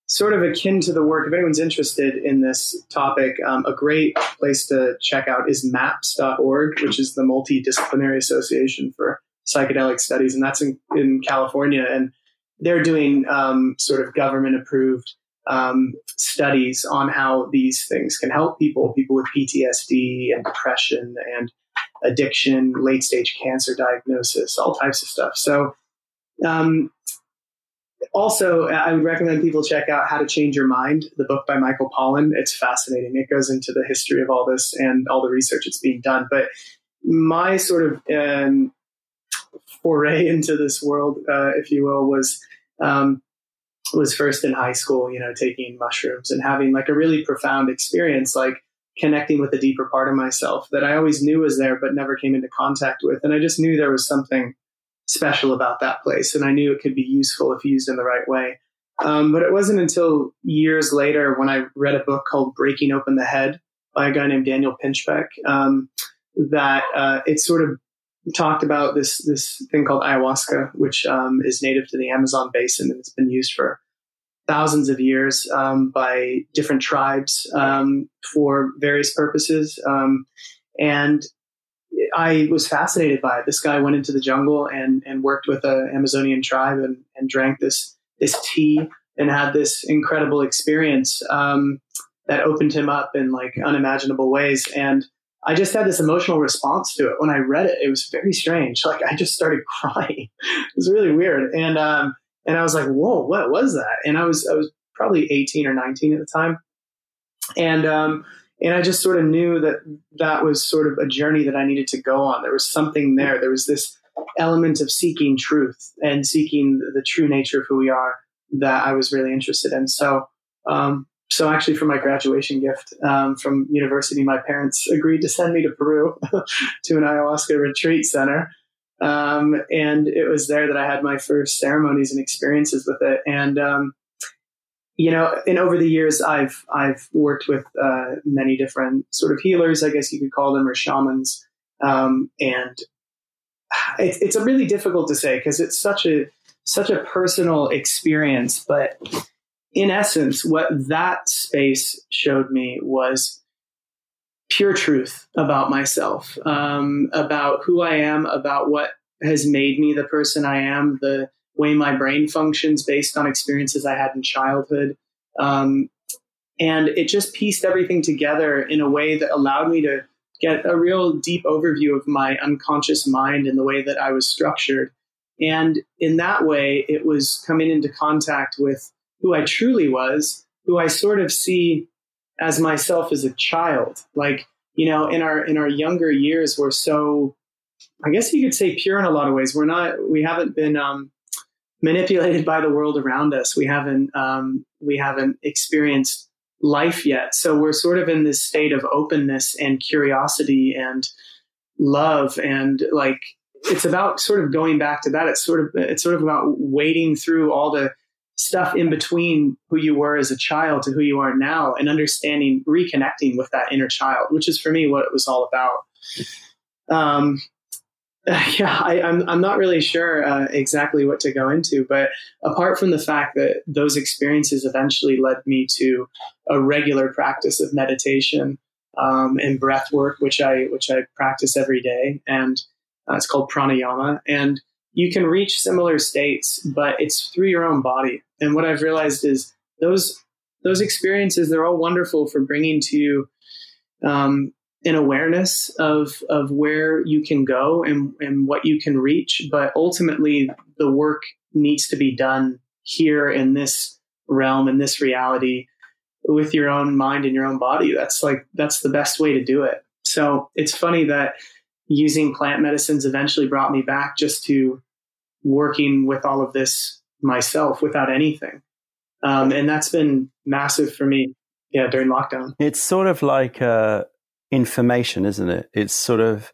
sort of akin to the work. If anyone's interested in this topic, um, a great place to check out is MAPS.org, which is the Multidisciplinary Association for Psychedelic Studies, and that's in, in California. And they're doing um, sort of government approved um, studies on how these things can help people, people with PTSD and depression and addiction, late stage cancer diagnosis, all types of stuff. So, um, also, I would recommend people check out How to Change Your Mind, the book by Michael Pollan. It's fascinating. It goes into the history of all this and all the research that's being done. But my sort of um, foray into this world, uh, if you will, was um, was first in high school, you know, taking mushrooms and having like a really profound experience, like connecting with a deeper part of myself that I always knew was there, but never came into contact with. And I just knew there was something special about that place. And I knew it could be useful if used in the right way. Um, but it wasn't until years later when I read a book called Breaking Open the Head by a guy named Daniel Pinchbeck um, that uh, it sort of talked about this this thing called ayahuasca, which um, is native to the Amazon basin and it's been used for thousands of years um, by different tribes um, for various purposes. Um, and I was fascinated by it. This guy went into the jungle and and worked with an Amazonian tribe and, and drank this this tea and had this incredible experience um, that opened him up in like unimaginable ways and I just had this emotional response to it when I read it. It was very strange. Like I just started crying. it was really weird. And um, and I was like, whoa, what was that? And I was I was probably 18 or 19 at the time. And um, and I just sort of knew that that was sort of a journey that I needed to go on. There was something there. There was this element of seeking truth and seeking the true nature of who we are that I was really interested in. So um, so actually for my graduation gift um, from university my parents agreed to send me to peru to an ayahuasca retreat center. Um, and it was there that i had my first ceremonies and experiences with it. And um, you know and over the years i've i've worked with uh, many different sort of healers i guess you could call them or shamans. Um, and it, it's really difficult to say because it's such a such a personal experience but in essence, what that space showed me was pure truth about myself, um, about who I am, about what has made me the person I am, the way my brain functions based on experiences I had in childhood. Um, and it just pieced everything together in a way that allowed me to get a real deep overview of my unconscious mind and the way that I was structured. And in that way, it was coming into contact with who I truly was, who I sort of see as myself as a child. Like, you know, in our in our younger years, we're so I guess you could say pure in a lot of ways. We're not we haven't been um, manipulated by the world around us. We haven't um, we haven't experienced life yet. So we're sort of in this state of openness and curiosity and love and like it's about sort of going back to that. It's sort of it's sort of about wading through all the stuff in between who you were as a child to who you are now and understanding reconnecting with that inner child which is for me what it was all about. Um, yeah I, am I'm, I'm not really sure uh, exactly what to go into but apart from the fact that those experiences eventually led me to a regular practice of meditation um, and breath work which i which i practice every day and uh, it's called pranayama and you can reach similar states, but it's through your own body. And what I've realized is those those experiences they're all wonderful for bringing to you um, an awareness of of where you can go and and what you can reach. But ultimately, the work needs to be done here in this realm in this reality with your own mind and your own body. That's like that's the best way to do it. So it's funny that using plant medicines eventually brought me back just to working with all of this myself without anything. Um, and that's been massive for me. Yeah, during lockdown. It's sort of like uh, information, isn't it? It's sort of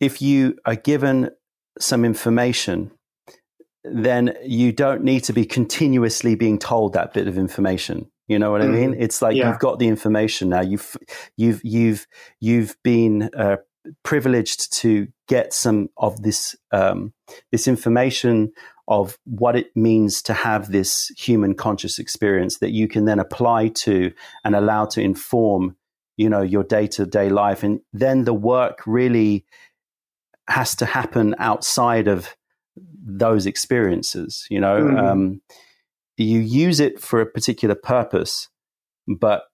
if you are given some information, then you don't need to be continuously being told that bit of information. You know what mm-hmm. I mean? It's like yeah. you've got the information now. You've you've you've you've been uh, privileged to get some of this um, this information of what it means to have this human conscious experience that you can then apply to and allow to inform you know your day-to-day life and then the work really has to happen outside of those experiences you know mm-hmm. um, you use it for a particular purpose but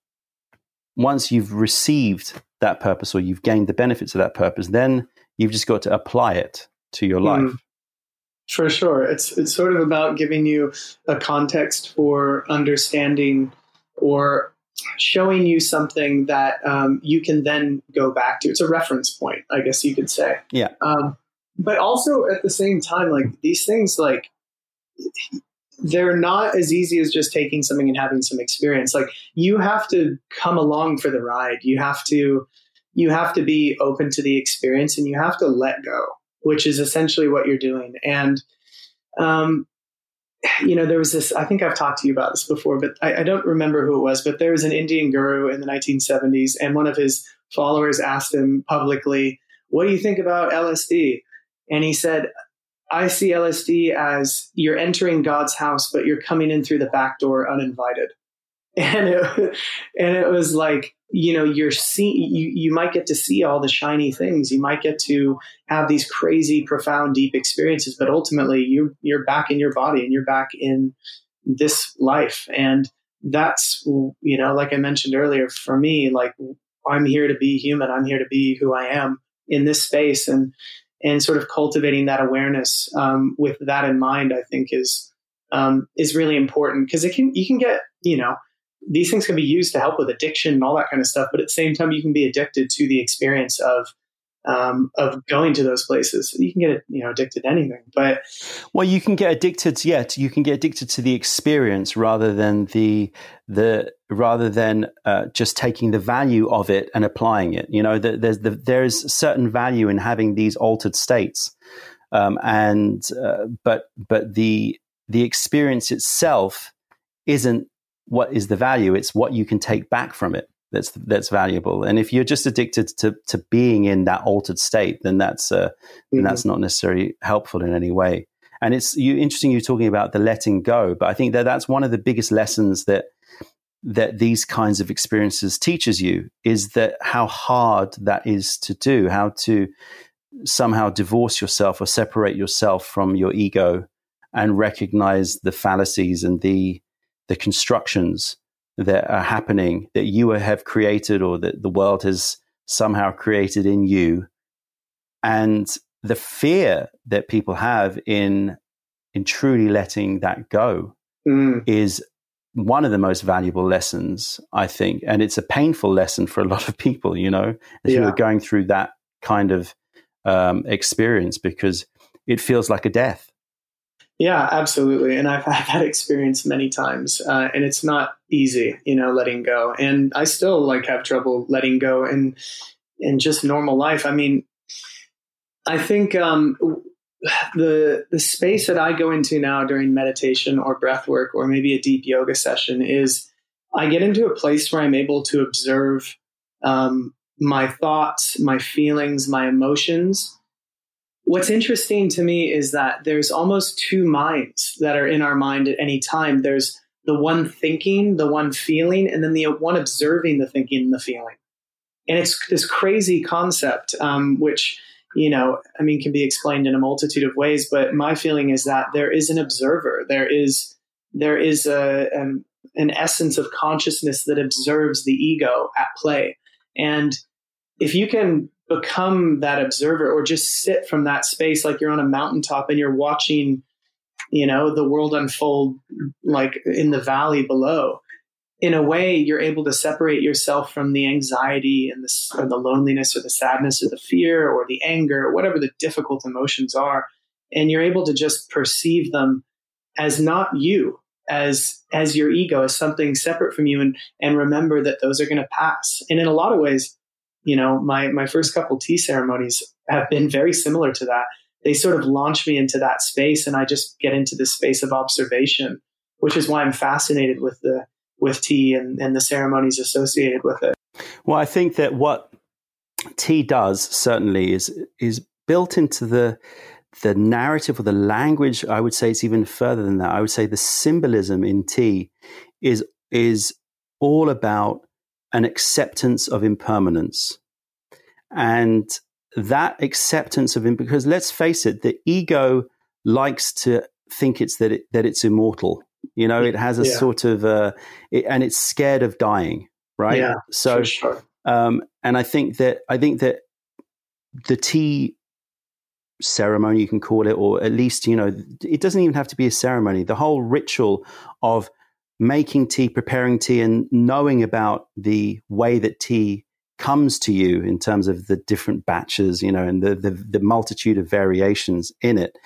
once you've received that purpose or you've gained the benefits of that purpose, then you've just got to apply it to your life. Mm, for sure. It's it's sort of about giving you a context for understanding or showing you something that um, you can then go back to. It's a reference point, I guess you could say. Yeah. Um, but also at the same time, like these things, like they're not as easy as just taking something and having some experience. Like you have to come along for the ride. You have to you have to be open to the experience and you have to let go, which is essentially what you're doing. And um, you know, there was this, I think I've talked to you about this before, but I, I, don't remember who it was, but there was an Indian guru in the 1970s, and one of his followers asked him publicly, What do you think about LSD? And he said, I see LSD as you're entering God's house, but you're coming in through the back door uninvited. And it, and it was like, you know, you're seeing, you, you might get to see all the shiny things. You might get to have these crazy, profound, deep experiences, but ultimately you, you're back in your body and you're back in this life. And that's, you know, like I mentioned earlier, for me, like I'm here to be human. I'm here to be who I am in this space. And, and sort of cultivating that awareness um, with that in mind, I think is um, is really important. Because it can you can get you know these things can be used to help with addiction and all that kind of stuff, but at the same time you can be addicted to the experience of um, of going to those places. You can get you know addicted to anything, but well, you can get addicted. To, yeah, you can get addicted to the experience rather than the the rather than uh, just taking the value of it and applying it. You know, the, there's the, there's certain value in having these altered states, um, and uh, but but the the experience itself isn't what is the value. It's what you can take back from it that's that's valuable. And if you're just addicted to to being in that altered state, then that's uh, mm-hmm. then that's not necessarily helpful in any way. And it's you interesting You're talking about the letting go, but I think that that's one of the biggest lessons that that these kinds of experiences teaches you is that how hard that is to do, how to somehow divorce yourself or separate yourself from your ego and recognize the fallacies and the the constructions that are happening that you have created or that the world has somehow created in you and the fear that people have in in truly letting that go mm. is one of the most valuable lessons i think and it's a painful lesson for a lot of people you know as yeah. you are going through that kind of um, experience because it feels like a death yeah, absolutely. And I've had that experience many times, uh, and it's not easy, you know, letting go. And I still like have trouble letting go and in just normal life. I mean, I think um, the the space that I go into now during meditation or breath work or maybe a deep yoga session is I get into a place where I'm able to observe um, my thoughts, my feelings, my emotions. What's interesting to me is that there's almost two minds that are in our mind at any time. There's the one thinking, the one feeling, and then the one observing the thinking and the feeling. And it's this crazy concept, um, which you know, I mean, can be explained in a multitude of ways. But my feeling is that there is an observer. There is there is a an, an essence of consciousness that observes the ego at play. And if you can become that observer or just sit from that space like you're on a mountaintop and you're watching you know the world unfold like in the valley below in a way, you're able to separate yourself from the anxiety and the, or the loneliness or the sadness or the fear or the anger, or whatever the difficult emotions are. And you're able to just perceive them as not you, as, as your ego, as something separate from you and, and remember that those are going to pass. And in a lot of ways, you know, my, my first couple tea ceremonies have been very similar to that. They sort of launch me into that space and I just get into this space of observation, which is why I'm fascinated with the, with tea and, and the ceremonies associated with it. Well, I think that what tea does certainly is is built into the the narrative or the language. I would say it's even further than that. I would say the symbolism in tea is is all about an acceptance of impermanence and that acceptance of him because let's face it the ego likes to think it's that it, that it's immortal you know, it has a yeah. sort of, uh, it, and it's scared of dying, right? Yeah, so, sure. um, and I think that I think that the tea ceremony, you can call it, or at least you know, it doesn't even have to be a ceremony. The whole ritual of making tea, preparing tea, and knowing about the way that tea comes to you in terms of the different batches, you know, and the the, the multitude of variations in it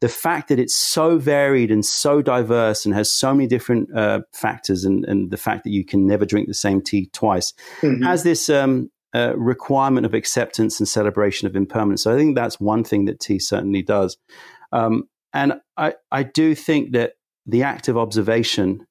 the fact that it's so varied and so diverse and has so many different uh, factors, and, and, the fact that you can never drink the same tea twice, mm-hmm. has this um, uh, requirement of acceptance and celebration of impermanence. So I think that's one thing that tea certainly does. Um, and I, I do think that the act of observation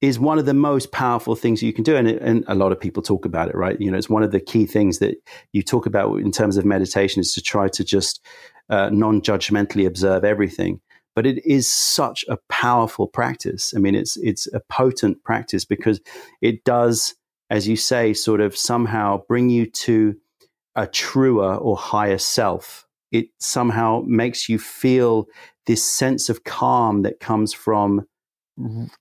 is one of the most powerful things you can do. And, it, and a lot of people talk about it, right? You know, it's one of the key things that you talk about in terms of meditation is to try to just uh, non judgmentally observe everything. But it is such a powerful practice. I mean, it's it's a potent practice because it does, as you say, sort of somehow bring you to a truer or higher self. It somehow makes you feel this sense of calm that comes from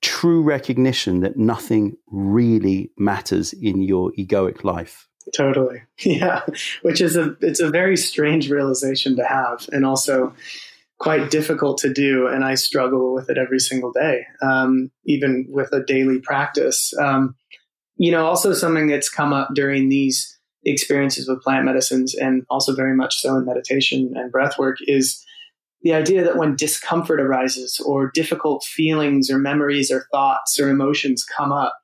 true recognition that nothing really matters in your egoic life. Totally. Yeah. Which is a it's a very strange realization to have and also quite difficult to do and I struggle with it every single day. Um, even with a daily practice. Um, you know, also something that's come up during these experiences with plant medicines and also very much so in meditation and breath work is the idea that when discomfort arises or difficult feelings or memories or thoughts or emotions come up,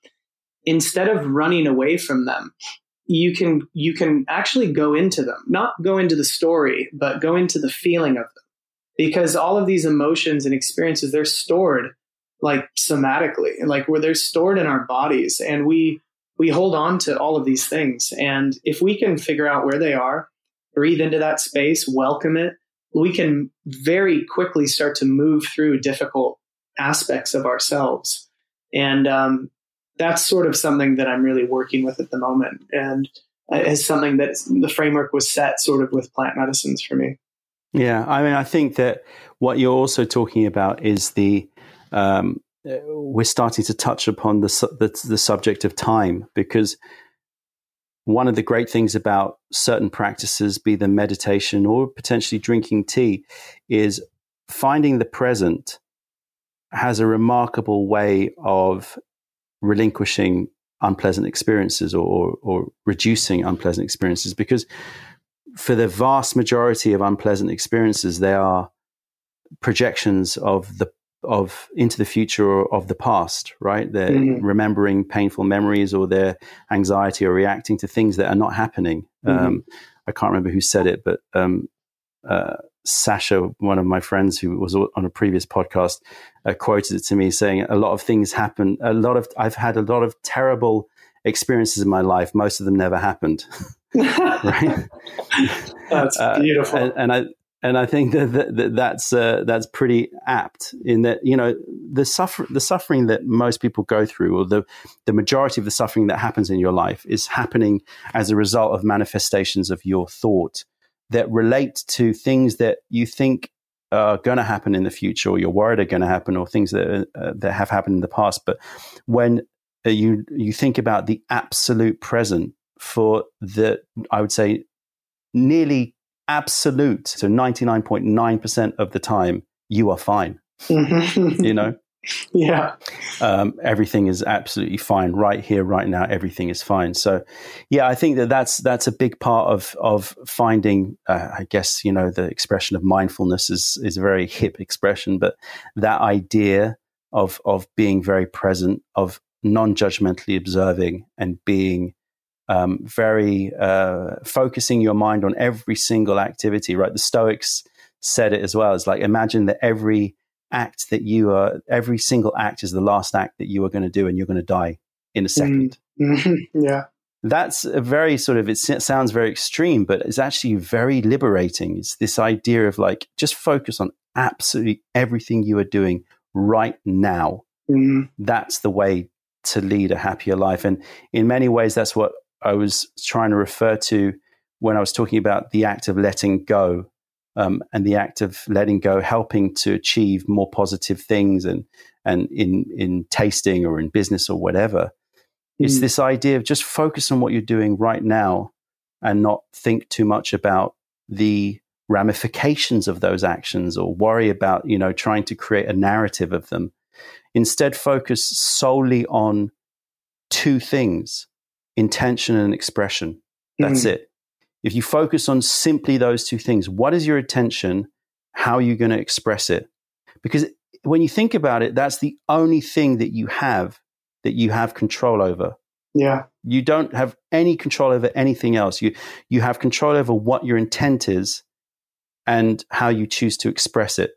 instead of running away from them, you can you can actually go into them. Not go into the story but go into the feeling of them. Because all of these emotions and experiences they're stored like somatically like where they're stored in our bodies. And we we hold on to all of these things. And if we can figure out where they are breathe into that space welcome it we can very quickly start to move through difficult aspects of ourselves and um, that's sort of something that I'm really working with at the moment, and is something that the framework was set sort of with plant medicines for me. Yeah, I mean, I think that what you're also talking about is the um, we're starting to touch upon the, the, the subject of time because one of the great things about certain practices, be them meditation or potentially drinking tea, is finding the present has a remarkable way of relinquishing unpleasant experiences or, or, or reducing unpleasant experiences because for the vast majority of unpleasant experiences, they are projections of the of into the future or of the past, right? They're mm-hmm. remembering painful memories or their anxiety or reacting to things that are not happening. Mm-hmm. Um, I can't remember who said it, but um, uh, Sasha, one of my friends who was on a previous podcast, uh, quoted it to me saying, "A lot of things happen. A lot of I've had a lot of terrible experiences in my life. Most of them never happened." right? That's uh, beautiful. Uh, and, and, I and I think that, that, that that's uh, that's pretty apt in that you know the suffer the suffering that most people go through, or the the majority of the suffering that happens in your life, is happening as a result of manifestations of your thought that relate to things that you think are going to happen in the future, or you're worried are going to happen, or things that uh, that have happened in the past. But when uh, you you think about the absolute present for the, I would say, nearly absolute, so 99.9% of the time, you are fine. you know? Yeah. Um, everything is absolutely fine right here, right now. Everything is fine. So, yeah, I think that that's that's a big part of of finding. Uh, I guess you know the expression of mindfulness is is a very hip expression, but that idea of of being very present, of non judgmentally observing, and being um, very uh, focusing your mind on every single activity, right? The Stoics said it as well. It's like imagine that every act that you are, every single act is the last act that you are going to do, and you're going to die in a 2nd mm-hmm. yeah. That's a very sort of, it sounds very extreme, but it's actually very liberating. It's this idea of like, just focus on absolutely everything you are doing right now. Mm-hmm. That's the way to lead a happier life. And in many ways, that's what I was trying to refer to when I was talking about the act of letting go um, and the act of letting go helping to achieve more positive things and and in in tasting or in business or whatever. Mm. It's this idea of just focus on what you're doing right now and not think too much about the ramifications of those actions or worry about you know trying to create a narrative of them. Instead, focus solely on two things intention and expression. That's mm-hmm. it. If you focus on simply those two things, what is your attention? How are you going to express it? Because when you think about it, that's the only thing that you have that you have control over. Yeah. You don't have any control over anything else. You you have control over what your intent is and how you choose to express it.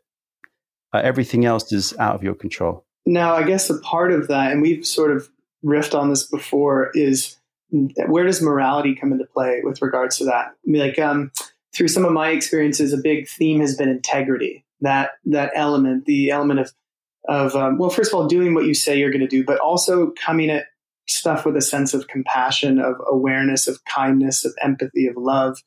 Uh, everything else is out of your control. Now, I guess a part of that, and we've sort of riffed on this before, is where does morality come into play with regards to that? I mean, like um, through some of my experiences, a big theme has been integrity. That that element, the element of of um, well, first of all, doing what you say you're going to do, but also coming at stuff with a sense of compassion, of awareness, of kindness, of empathy, of love.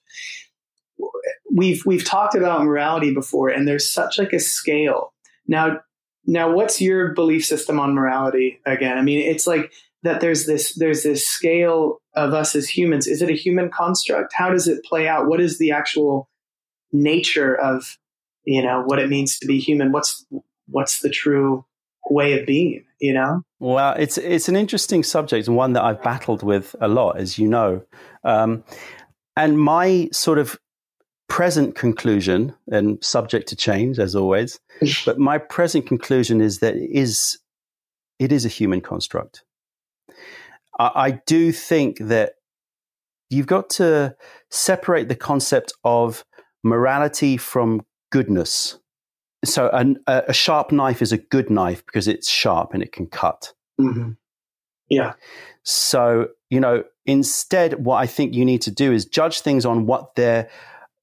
We've we've talked about morality before, and there's such like a scale. Now, now, what's your belief system on morality? Again, I mean, it's like that there's this there's this scale of us as humans. Is it a human construct? How does it play out? What is the actual nature of you know what it means to be human? What's what's the true way of being you know? Well it's it's an interesting subject and one that i've battled with a lot as you know. Um, and my sort of present conclusion and subject to change as always but my present conclusion is that it is it is a human construct I, do think that you've got to separate the concept of morality from goodness. So, a, a sharp knife is a good knife because it's sharp and it can cut. Mm-hmm. Yeah. So, you know, instead, what I think you need to do is judge things on what their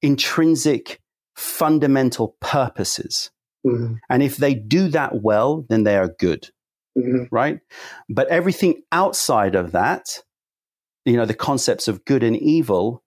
intrinsic, fundamental purpose is. Mm-hmm. And if they do that well, then they are good mm-hmm. right? But everything outside of that, you know, the concepts of good and evil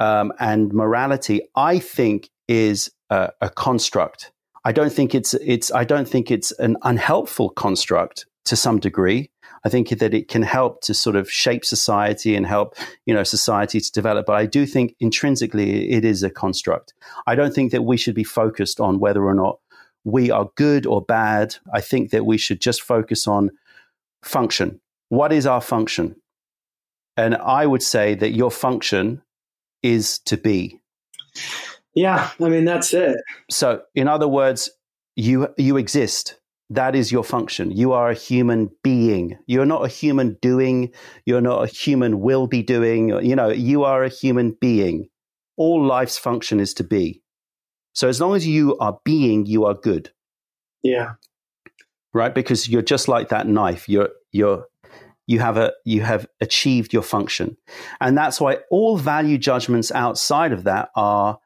um, and morality, I think is a, a construct. I don't think it's it's I don't think it's an unhelpful construct to some degree. I think that it can help to sort of shape society and help, you know, society to develop. But I do think intrinsically it is a construct. I don't think that we should be focused on whether or not we are good or bad. I think that we should just focus on function. What is our function? And I would say that your function is to be. Yeah, I mean that's it. So, in other words, you you exist. That is your function. You are a human being. You're not a human doing. You're not a human will be doing. You know, you are a human being. All life's function is to be. So as long as you are being, you are good. Yeah. Right? Because you're just like that knife. You're you're you have a you have achieved your function. And that's why all value judgments outside of that are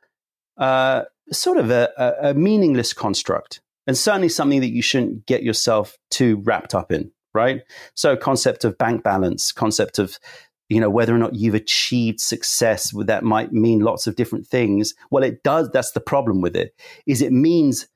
uh, sort of a, a, a meaningless construct. And certainly something that you shouldn't get yourself too wrapped up in, right? So concept of bank balance, concept of you know whether or not you've achieved success that might mean lots of different things. Well it does that's the problem with it is it means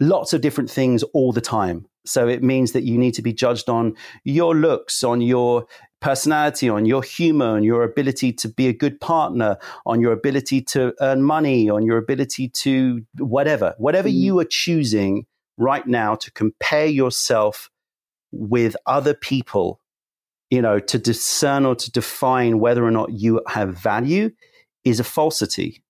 lots of different things all the time. So it means that you need to be judged on your looks on your personality on your humor on your ability to be a good partner on your ability to earn money on your ability to whatever whatever mm. you are choosing right now to compare yourself with other people you know, to discern or to define whether or not you have value is a falsity.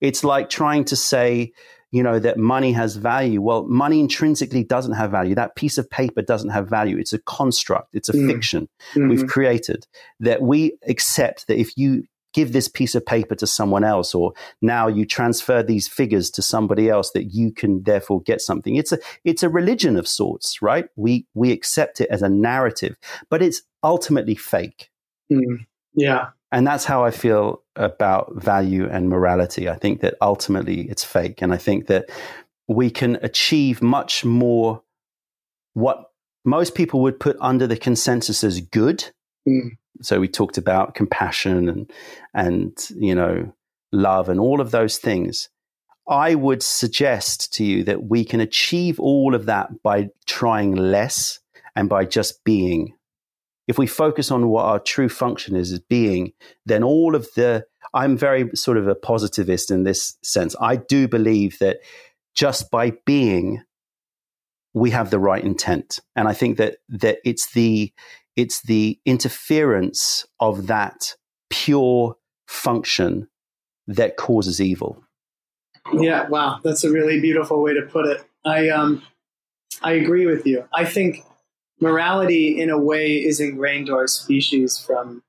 It's like trying to say, you know, that money has value. Well, money intrinsically doesn't have value. That piece of paper doesn't have value. It's a construct, it's a mm. fiction mm-hmm. we've created that we accept that if you give this piece of paper to someone else, or now you transfer these figures to somebody else that you can therefore get something. It's a it's a religion of sorts, right? We we accept it as a narrative, but it's ultimately fake. Mm, yeah. And that's how I feel about value and morality. I think that ultimately it's fake. And I think that we can achieve much more what most people would put under the consensus as good. Mm. So we talked about compassion and and you know love and all of those things. I would suggest to you that we can achieve all of that by trying less and by just being if we focus on what our true function is as being, then all of the, I'm very sort of a positivist in this sense. I do believe that just by being, we have the right intent. And I think that, that it's the, it's the interference of that pure function that causes evil. Yeah, wow, that's a really beautiful way to put it. I um I agree with you. I think morality in a way is ingrained to our species from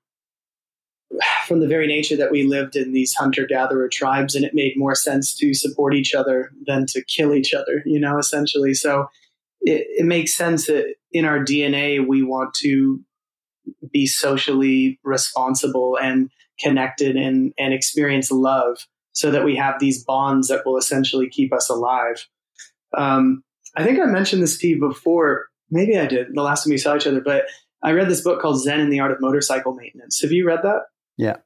from the very nature that we lived in these hunter-gatherer tribes and it made more sense to support each other than to kill each other you know essentially so it, it makes sense that in our dna we want to be socially responsible and connected and, and experience love so that we have these bonds that will essentially keep us alive um, i think i mentioned this to you before maybe I did the last time we saw each other, but I read this book called Zen and the Art of Motorcycle Maintenance. Have you read that? Yeah.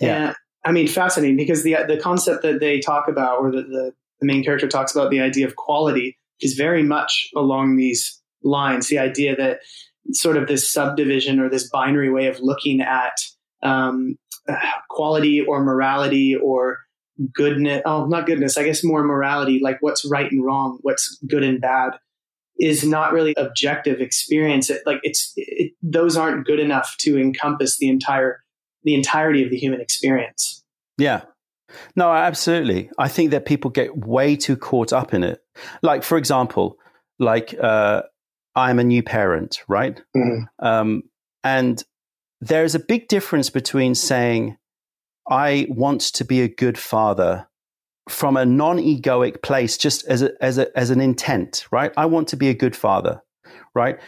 Yeah. And, I mean, fascinating because the the concept that they talk about, or the, the, the main character talks about, the idea of quality is very much along these lines. The idea that sort of this subdivision or this binary way of looking at um, quality or morality or goodness. Oh, not goodness. I guess more morality, like what's right and wrong, what's good and bad is not really objective experience. It, like it's it, those aren't good enough to encompass the entire the entirety of the human experience. Yeah. No, absolutely. I think that people get way too caught up in it. Like, for example, like uh, I'm a new parent, right? Mm-hmm. Um, and there's a big difference between saying, I want to be a good father from a non-egoic place just as a, as a, as an intent right i want to be a good father right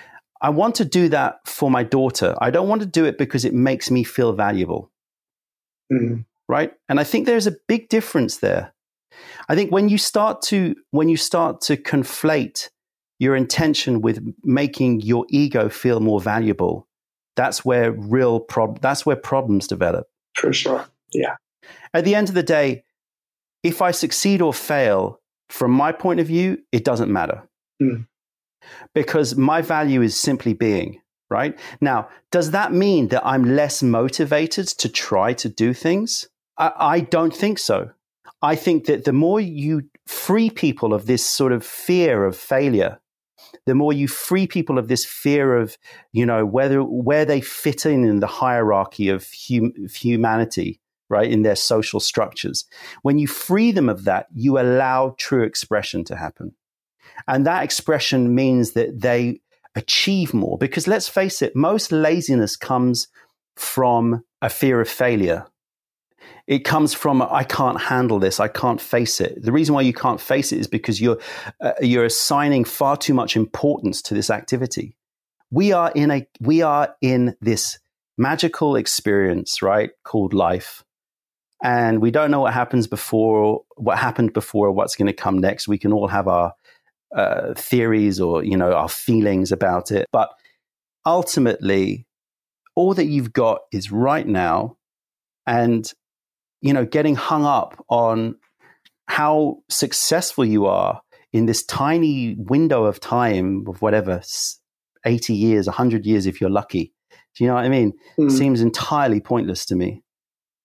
i want to do that for my daughter i don't want to do it because it makes me feel valuable mm-hmm. Right and i think there's a big difference there i think when you start to when you start to conflate your intention with making your ego feel more valuable that's where real prob- that's where problems develop for sure yeah at the end of the day if I succeed or fail, from my point of view, it doesn't matter. Mm. Because my value is simply being, right? Now, does that mean that I'm less motivated to try to do things? I, I don't think so. I think that the more you free people of this sort of fear of failure, the more you free people of this fear of, you know, whether where they fit in in the hierarchy of, hum, of humanity, right, in their social structures. When you free them of that, you allow true expression to happen. And that expression means that they achieve more. Because let's face it, most laziness comes from a fear of failure. It comes from I can't handle this. I can't face it. The reason why you can't face it is because you're uh, you're assigning far too much importance to this activity. We are in a we are in this magical experience, right, called life. And we don't know what happens before, what happened before, what's going to come next. We can all have our uh, theories or you know our feelings about it, but ultimately, all that you've got is right now, and you know, getting hung up on how successful you are in this tiny window of time of whatever 80 years 100 years if you're lucky. Do you know what i mean? Mm. seems entirely pointless to me.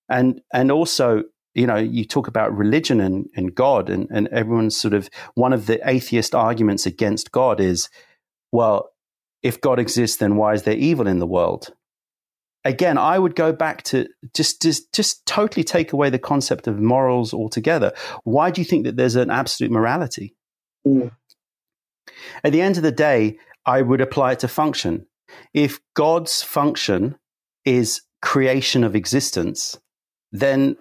And and also you know you talk about religion and, and god and, and everyone's sort of one of the atheist arguments against god is well if god exists then why is there evil in the world again, I would go back to just, just, just totally take away the concept of morals altogether. Why do you think that there's an absolute morality? Mm. At the end of the day, I would apply it to function. If God's function is creation of existence, then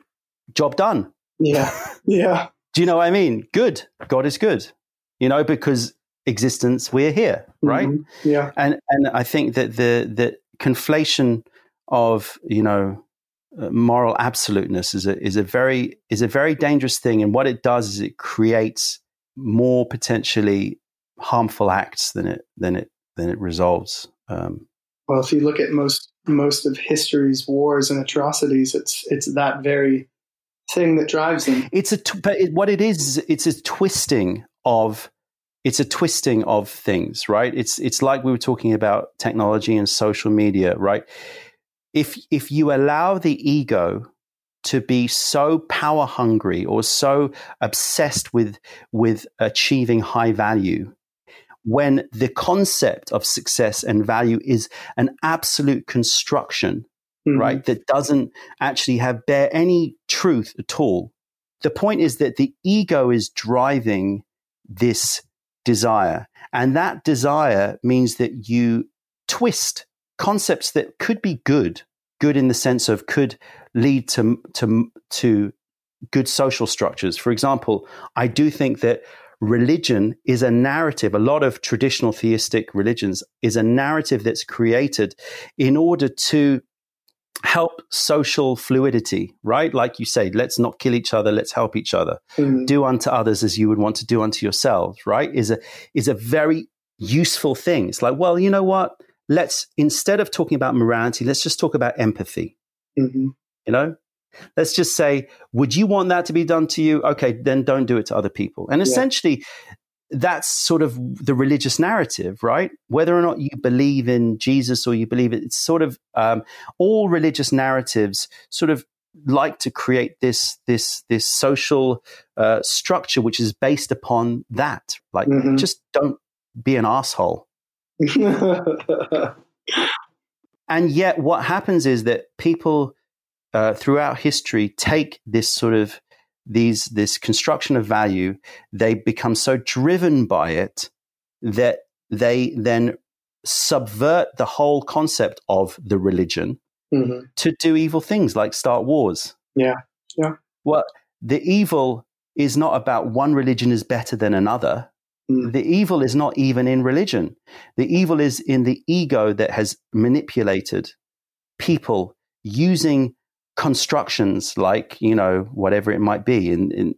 job done. Yeah. Yeah. do you know what I mean? Good. God is good. You know, because existence, we're here, right? Mm-hmm. Yeah. And and I think that the the conflation of you know uh, moral absoluteness is a is a very is a very dangerous thing, and what it does is it creates more potentially harmful acts than it than it than it resolves. Um, well, if you look at most most of history's wars and atrocities, it's it's that very thing that drives them. It's a but it, what it is. It's a twisting of it's a twisting of things, right? It's it's like we were talking about technology and social media, right? If if you allow the ego to be so power hungry or so obsessed with with achieving high value when the concept of success and value is an absolute construction mm-hmm. right that doesn't actually have bear any truth at all the point is that the ego is driving this desire and that desire means that you twist concepts that could be good, good in the sense of could lead to to to good social structures. For example, I do think that religion is a narrative. A lot of traditional theistic religions is a narrative that's created in order to help social fluidity, right? Like you say, let's not kill each other, let's help each other. Mm-hmm. Do unto others as you would want to do unto yourselves, right? Is a is a very useful thing. It's like, well, you know what? Let's instead of talking about morality, let's just talk about empathy. Mm-hmm. You know, let's just say, would you want that to be done to you? Okay, then don't do it to other people. And essentially, yeah. that's sort of the religious narrative, right? Whether or not you believe in Jesus or you believe it, it's sort of um, all religious narratives sort of like to create this this this social uh, structure which is based upon that. Like, mm-hmm. just don't be an asshole and yet, what happens is that people uh, throughout history take this sort of these this construction of value. They become so driven by it that they then subvert the whole concept of the religion mm-hmm. to do evil things like start wars. Yeah, yeah. Well, the evil is not about one religion is better than another. The evil is not even in religion. The evil is in the ego that has manipulated people using constructions like you know whatever it might be. In in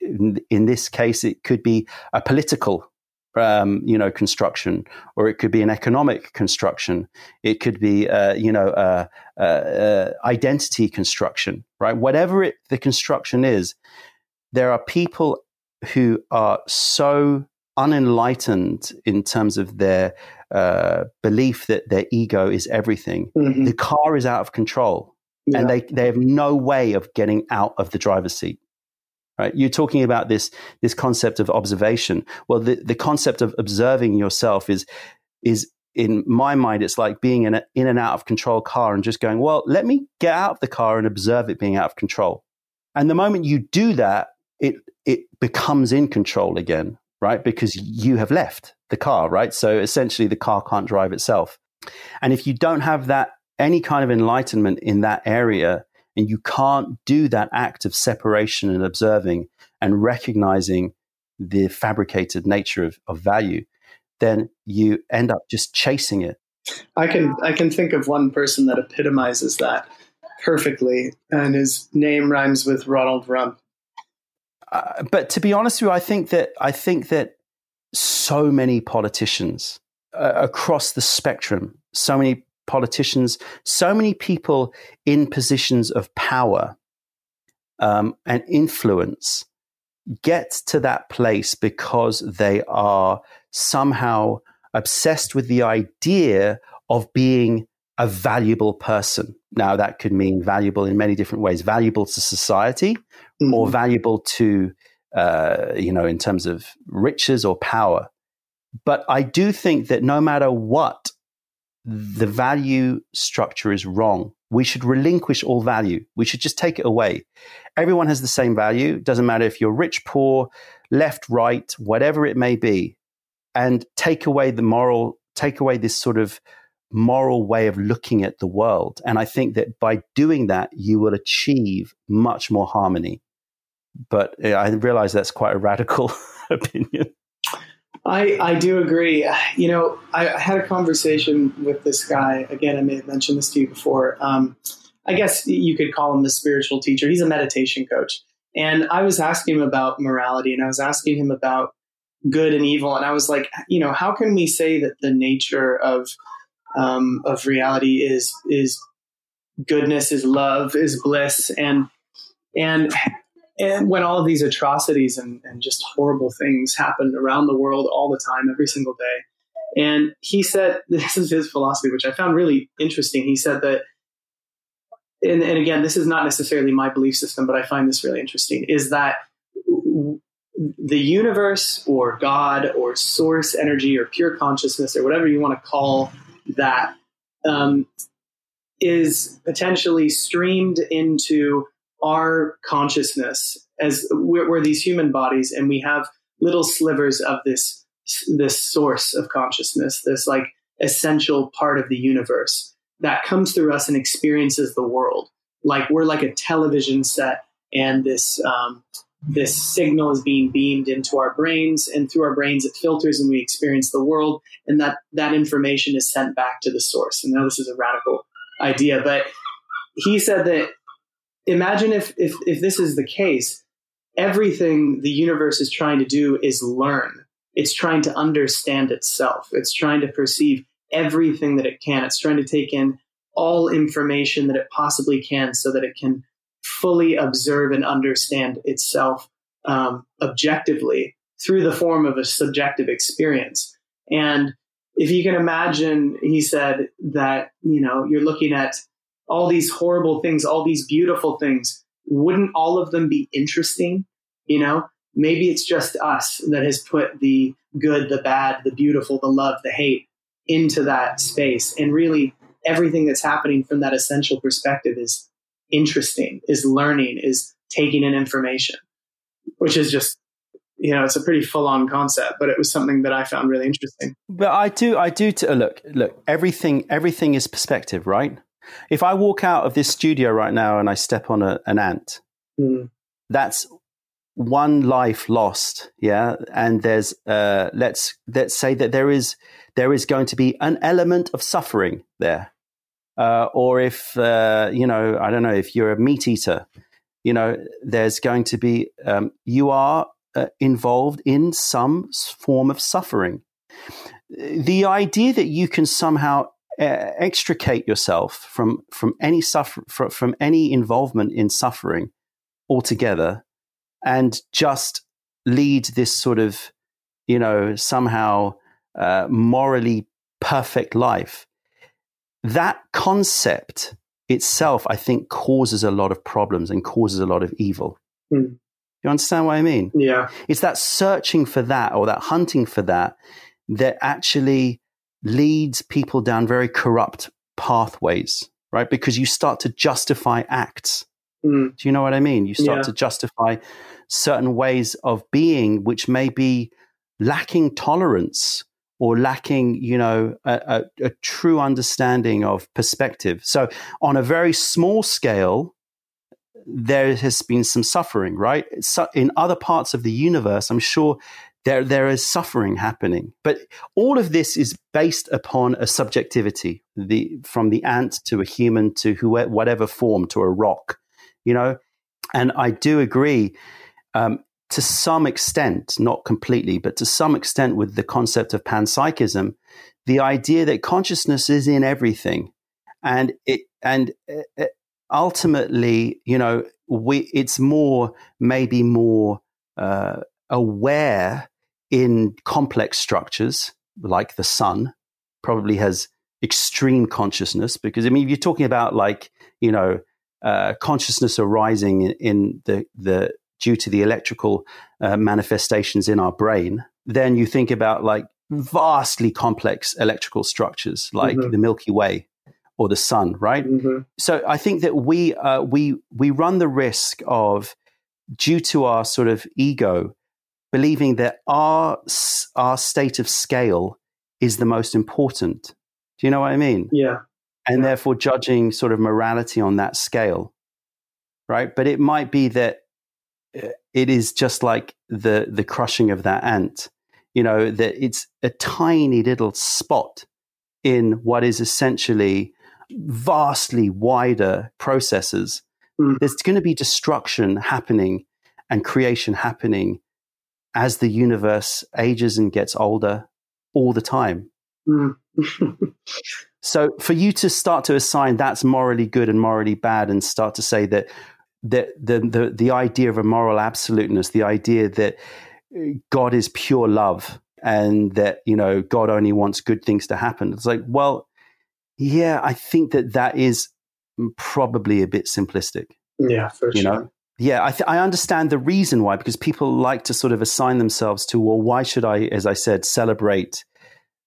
in, in this case it could be a political um, you know construction or it could be an economic construction. It could be uh, you know uh, uh, uh identity construction right? Whatever it, the construction is there are people who are so unenlightened in terms of their uh, belief that their ego is everything. Mm-hmm. The car is out of control, yeah. and they they have no way of getting out of the driver's seat. Right? You're talking about this this concept of observation. Well, the, the concept of observing yourself is is in my mind, it's like being in an in and out of control car and just going, well, let me get out of the car and observe it being out of control. And the moment you do that, it it becomes in control again, right? Because you have left the car, right? So essentially the car can't drive itself. And if you don't have that, any kind of enlightenment in that area, and you can't do that act of separation and observing and recognizing the fabricated nature of, of value, then you end up just chasing it. I can I can think of one person that epitomizes that perfectly, and his name rhymes with Ronald Rump. Uh, but to be honest with you, I think that I think that so many politicians uh, across the spectrum, so many politicians, so many people in positions of power um, and influence get to that place because they are somehow obsessed with the idea of being a valuable person. Now, that could mean valuable in many different ways valuable to society mm-hmm. or valuable to, uh, you know, in terms of riches or power. But I do think that no matter what, the value structure is wrong. We should relinquish all value. We should just take it away. Everyone has the same value. It doesn't matter if you're rich, poor, left, right, whatever it may be. And take away the moral, take away this sort of moral way of looking at the world. And I think that by doing that, you will achieve much more harmony. But I realize that's quite a radical opinion. I, I do agree. You know, I, I, had a conversation with this guy. Again, I may have mentioned this to you before. Um, I guess you could call him a spiritual teacher. He's a meditation coach. And I was asking him about morality and I was asking him about good and evil. And I was like, you know, how can we say that the nature of um, of reality is is goodness, is love, is bliss, and and and when all of these atrocities and, and just horrible things happen around the world all the time, every single day. And he said, this is his philosophy, which I found really interesting. He said that, and, and again, this is not necessarily my belief system, but I find this really interesting, is that the universe or God or source energy or pure consciousness or whatever you want to call that um, is potentially streamed into our consciousness as we're, we're, these human bodies and we have little slivers of this this source of consciousness this like essential part of the universe that comes through us and experiences the world. Like we're like a television set and this um, this signal is being beamed into our brains and through our brains it filters and we experience the world and that that information is sent back to the source and now this is a radical idea but he said that imagine if, if, if this is the case, everything the universe is trying to do is learn. It's trying to understand itself. It's trying to perceive everything that it can. It's trying to take in all information that it possibly can so that it can fully observe and understand itself um, objectively through the form of a subjective experience. And if you can imagine, he said that, you know, you're looking at all these horrible things, all these beautiful things, wouldn't all of them be interesting? You know, maybe it's just us that has put the good, the bad, the beautiful, the love, the hate into that space. And really, everything that's happening from that essential perspective is interesting, is learning, is taking in information, which is just you know it's a pretty full on concept but it was something that i found really interesting but i do i do t- look look everything everything is perspective right if I walk out of this studio right now and I step on a, an ant, mm. that's one life lost. Yeah, and there's uh, let's let's say that there is there is going to be an element of suffering there, uh, or if uh, you know I don't know if you're a meat eater, you know there's going to be um, you are uh, involved in some form of suffering. The idea that you can somehow uh, extricate yourself from from any suffer from, from any involvement in suffering altogether and just lead this sort of you know somehow uh, morally perfect life that concept itself i think causes a lot of problems and causes a lot of evil mm. you understand what i mean yeah it's that searching for that or that hunting for that that actually leads people down very corrupt pathways, right? Because you start to justify acts. Mm. Do you know what I mean? You start yeah. to justify certain ways of being which may be lacking tolerance or lacking, you know, a, a, a true understanding of perspective. So, on a very small scale, there has been some suffering, right? In other parts of the universe, I'm sure there, there is suffering happening. But all of this is based upon a subjectivity, the, from the ant to a human to whoever, whatever form, to a rock, you know? And I do agree um, to some extent, not completely, but to some extent with the concept of panpsychism, the idea that consciousness is in everything. And it, and uh, ultimately, you know, we, it's more, maybe more uh, aware in complex structures like the sun probably has extreme consciousness because I mean, if you're talking about like, you know, uh, consciousness arising in, in, the, the, due to the electrical uh, manifestations in our brain, then you think about like vastly complex electrical structures like mm-hmm. the Milky Way or the sun, right? Mm-hmm. So I think that we, uh, we, we run the risk of, due to our sort of ego, believing that our our state of scale is the most important. Do you know what I mean? Yeah. And yeah. therefore judging sort of morality on that scale. Right? But it might be that it is just like the the crushing of that ant. You know, that it's a tiny little spot in what is essentially vastly wider processes. Mm. There's going to be destruction happening and creation happening as the universe ages and gets older all the time. Mm. so for you to start to assign that's morally good and morally bad and start to say that that the, the the idea of a moral absoluteness, the idea that God is pure love and that you know God only wants good things to happen. It's like, well, yeah, I think that that is probably a bit simplistic. Yeah, for you sure. know yeah, I, th- I understand the reason why, because people like to sort of assign themselves to, well, why should I, as I said, celebrate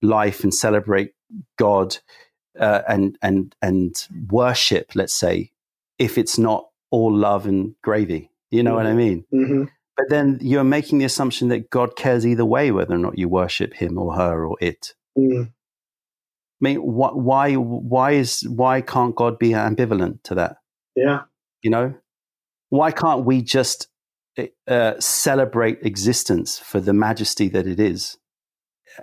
life and celebrate God uh, and and and worship, let's say, if it's not all love and gravy. You know mm-hmm. what I mm-hmm. mean? Mm-hmm. But then you're making the assumption that God cares either way, whether or not you worship Him or her or it. Mm. I mean, wh- why why is why can't God be ambivalent to that? Yeah, you know why can't we just uh, celebrate existence for the majesty that it is?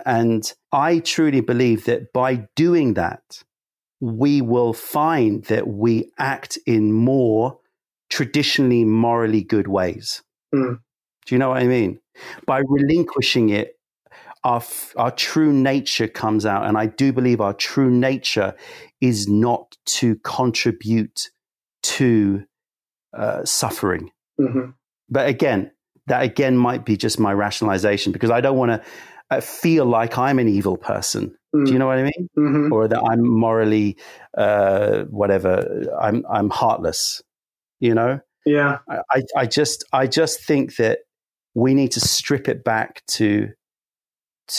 And I truly believe that by doing that, we will find that we act in more traditionally morally good ways. Mm. Do you know what I mean? By relinquishing it, our, our true nature comes out. And I do believe our true nature is not to contribute to uh, suffering. Mm-hmm. But again, that again might be just my rationalization because I don't want to uh, feel like I'm an evil person. Mm-hmm. Do you mm. know what I mean? Mm-hmm. Or that I'm morally, uh, whatever. I'm I'm heartless. You know? Yeah. I, I just I just think that we need to strip it back to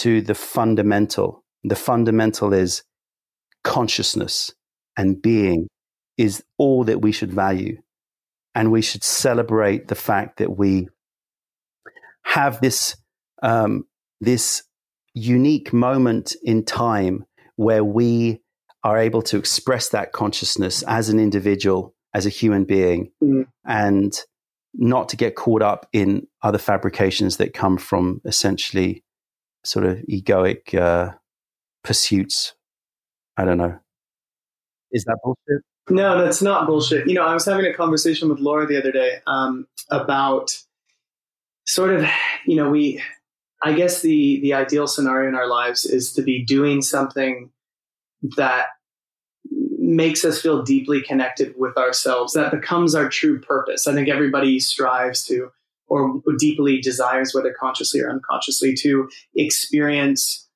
to the fundamental. The fundamental is consciousness and being is all that we should value and we should celebrate the fact that we have this um, this unique moment in time where we are able to express that consciousness as an individual, as a human being, mm. and not to get caught up in other fabrications that come from essentially sort of egoic uh, pursuits. I don't know. Is that bullshit? No, that's not bullshit. You know, I was having a conversation with Laura the other day um, about sort of, you know, we, I guess the the ideal scenario in our lives is to be doing something that makes us feel deeply connected with ourselves. That becomes our true purpose. I think everybody strives to, or deeply desires, whether consciously or unconsciously, to experience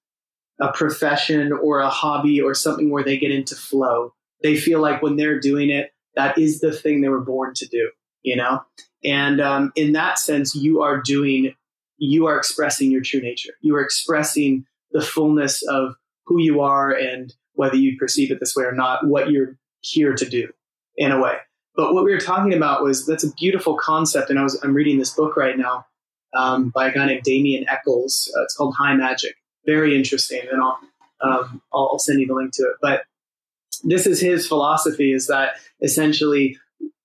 a profession or a hobby or something where they get into flow they feel like when they're doing it, that is the thing they were born to do, you know? And um, in that sense, you are doing, you are expressing your true nature. You are expressing the fullness of who you are and whether you perceive it this way or not, what you're here to do in a way. But what we were talking about was that's a beautiful concept. And I was, I'm reading this book right now um, by a guy named Damien Echols. Uh, it's called High Magic. Very interesting. And I'll, um, I'll, I'll send you the link to it. But this is his philosophy is that essentially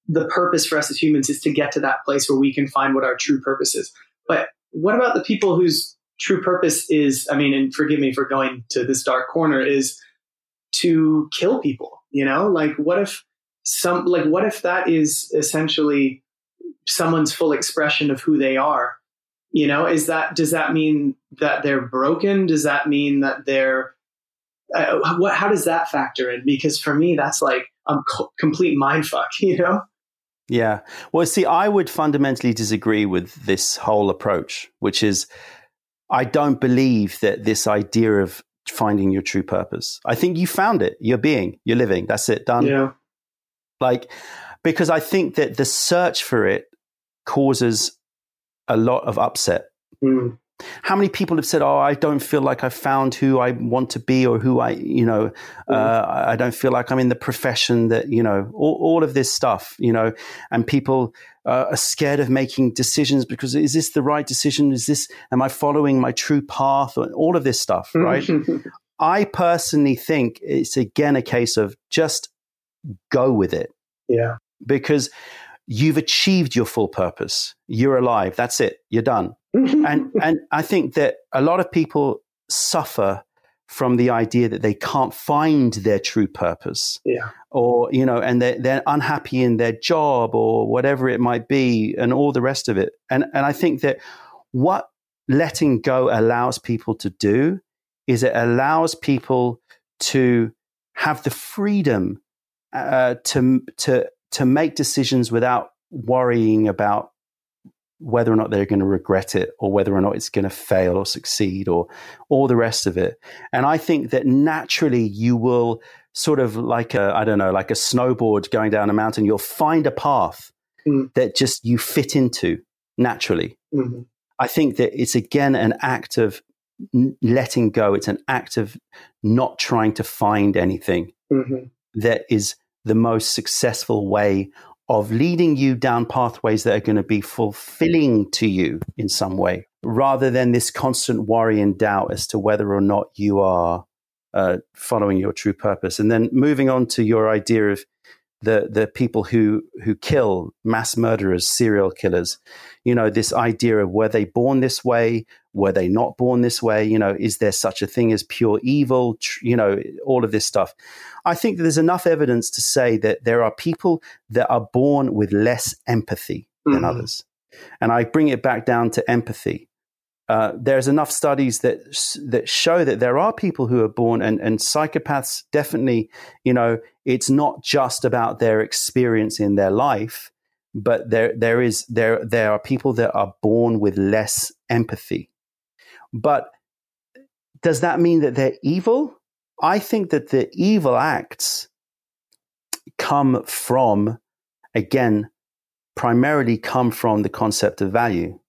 the purpose for us as humans is to get to that place where we can find what our true purpose is. But what about the people whose true purpose is, I mean, and forgive me for going to this dark corner, is to kill people, you know? Like what if some like what if that is essentially someone's full expression of who they are? You know, is that does that mean that they're broken? Does that mean that they're uh, what how does that factor in? Because for me that's like a complete mind fuck, you know? Yeah. Well, see, I would fundamentally disagree with this whole approach, which is I don't believe that this idea of finding your true purpose. I think you found it. You're being, you're living. That's it, done. Yeah. Like, because I think that the search for it causes a lot of upset. Mm. How many people have said, "Oh, I don't feel like I've found who I want to be, or who I, you know, mm. uh, I don't feel like I'm in the profession that, you know, all, all of this stuff, you know." And people uh, are scared of making decisions because is this the right decision? Is this am I following my true path? All of this stuff, right? I personally think it's again a case of just go with it. Yeah, because you've achieved your full purpose. You're alive. That's it. You're done. and and I think that a lot of people suffer from the idea that they can't find their true purpose. Yeah. Or, you know, and they're, they're unhappy in their job or whatever it might be and all the rest of it. And, and I think that what letting go allows people to do is it allows people to have the freedom uh, to, to, to make decisions without worrying about whether or not they're going to regret it or whether or not it's going to fail or succeed or all the rest of it. And I think that naturally you will sort of like a, I don't know, like a snowboard going down a mountain, you'll find a path mm. that just you fit into naturally. Mm-hmm. I think that it's again an act of letting go. It's an act of not trying to find anything mm-hmm. that is the most successful way of leading you down pathways that are going to be fulfilling to you in some way, rather than this constant worry and doubt as to whether or not you are uh, following your true purpose. And then moving on to your idea of the the people who who kill mass murderers, serial killers. You know, this idea of were they born this way? Were they not born this way? You know, is there such a thing as pure evil? You know, all of this stuff. I think that there's enough evidence to say that there are people that are born with less empathy than mm-hmm. others. And I bring it back down to empathy. Uh, there's enough studies that that show that there are people who are born and, and psychopaths definitely you know it's not just about their experience in their life but there there is there there are people that are born with less empathy. But does that mean that they're evil? I think that the evil acts come from again primarily come from the concept of value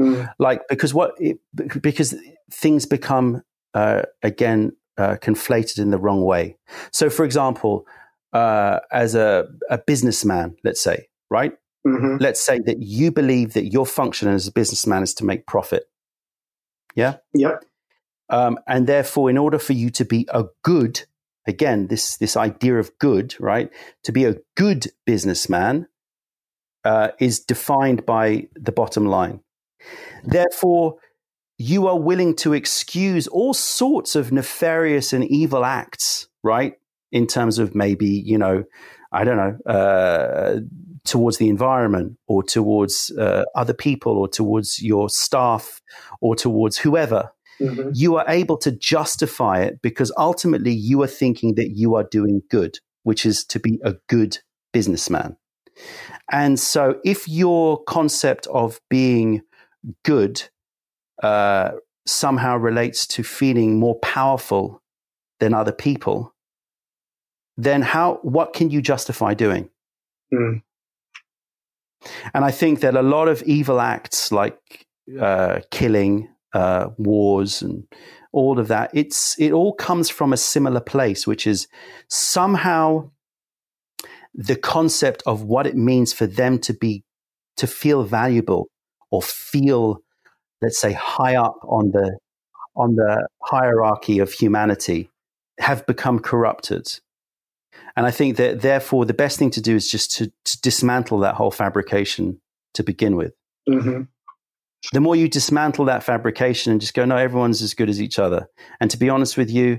Mm. Like because what it, because things become uh, again uh, conflated in the wrong way. So, for example, uh, as a, a businessman, let's say, right? Mm-hmm. Let's say that you believe that your function as a businessman is to make profit. Yeah. Yep. Um, and therefore, in order for you to be a good, again, this this idea of good, right? To be a good businessman uh, is defined by the bottom line. Therefore, you are willing to excuse all sorts of nefarious and evil acts, right? In terms of maybe, you know, I don't know, uh, towards the environment or towards uh, other people or towards your staff or towards whoever. Mm-hmm. You are able to justify it because ultimately you are thinking that you are doing good, which is to be a good businessman. And so if your concept of being good uh, somehow relates to feeling more powerful than other people, then how what can you justify doing? Mm. And I think that a lot of evil acts like uh, killing, uh, wars, and all of that, it's it all comes from a similar place, which is somehow the concept of what it means for them to be to feel valuable or feel, let's say, high up on the on the hierarchy of humanity have become corrupted. And I think that therefore the best thing to do is just to, to dismantle that whole fabrication to begin with. Mm-hmm. The more you dismantle that fabrication and just go, no, everyone's as good as each other. And to be honest with you,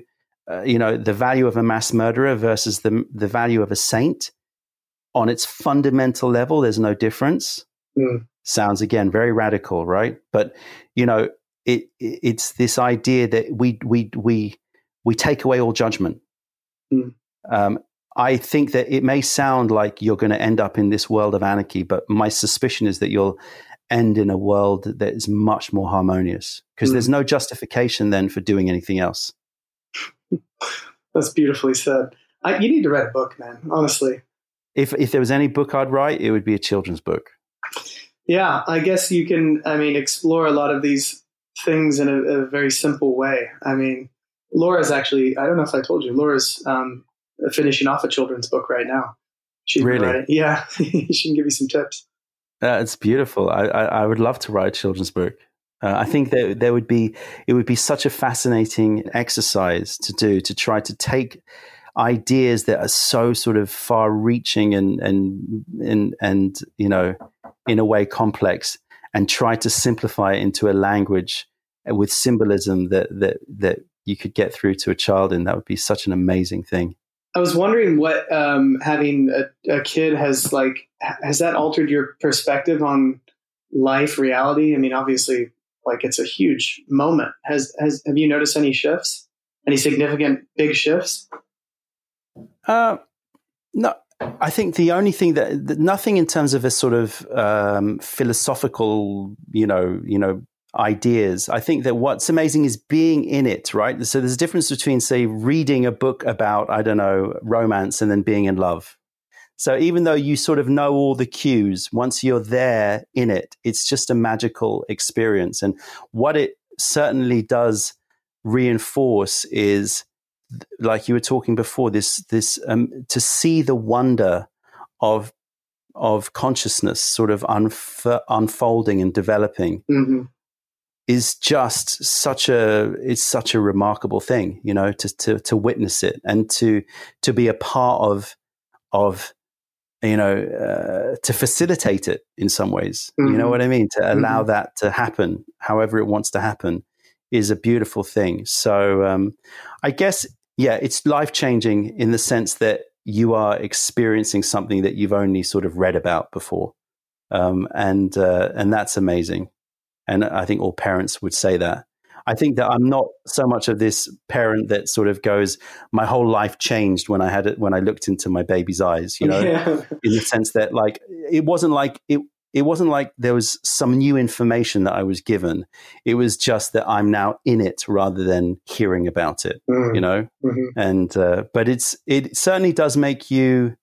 uh, you know, the value of a mass murderer versus the, the value of a saint on its fundamental level, there's no difference. Mm. Sounds again very radical, right? But you know, it, it, it's this idea that we we we we take away all judgment. Mm. Um, I think that it may sound like you're going to end up in this world of anarchy, but my suspicion is that you'll end in a world that is much more harmonious because mm. there's no justification then for doing anything else. That's beautifully said. I, you need to write a book, man. Honestly, if if there was any book I'd write, it would be a children's book. Yeah, I guess you can. I mean, explore a lot of these things in a, a very simple way. I mean, Laura's actually. I don't know if I told you. Laura's um, finishing off a children's book right now. She's really? Yeah, she can give you some tips. Uh, it's beautiful. I, I, I would love to write a children's book. Uh, I think that there would be it would be such a fascinating exercise to do to try to take ideas that are so sort of far reaching and and and and you know in a way complex and try to simplify it into a language with symbolism that that that you could get through to a child and that would be such an amazing thing. I was wondering what um, having a, a kid has like has that altered your perspective on life reality? I mean obviously like it's a huge moment. Has has have you noticed any shifts? Any significant big shifts? Uh, no, I think the only thing that, that, nothing in terms of a sort of um, philosophical, you know, you know, ideas. I think that what's amazing is being in it, right? So there's a difference between, say, reading a book about, I don't know, romance and then being in love. So even though you sort of know all the cues, once you're there in it, it's just a magical experience. And what it certainly does reinforce is like you were talking before, this this um, to see the wonder of of consciousness sort of unf- unfolding and developing mm-hmm. is just such a it's such a remarkable thing, you know, to to to witness it and to to be a part of of you know uh, to facilitate it in some ways. Mm-hmm. You know mm-hmm. what I mean? To allow mm-hmm. that to happen, however it wants to happen, is a beautiful thing. So um, I guess yeah, it's life changing in the sense that you are experiencing something that you've only sort of read about before, um, and uh, and that's amazing. And I think all parents would say that. I think that I'm not so much of this parent that sort of goes, my whole life changed when I had it when I looked into my baby's eyes. You know, yeah. in the sense that like it wasn't like it it wasn't like there was some new information that I was given. It was just that I'm now in it rather than hearing about it, mm. you know? Mm-hmm. And, uh, but it's, it certainly does make you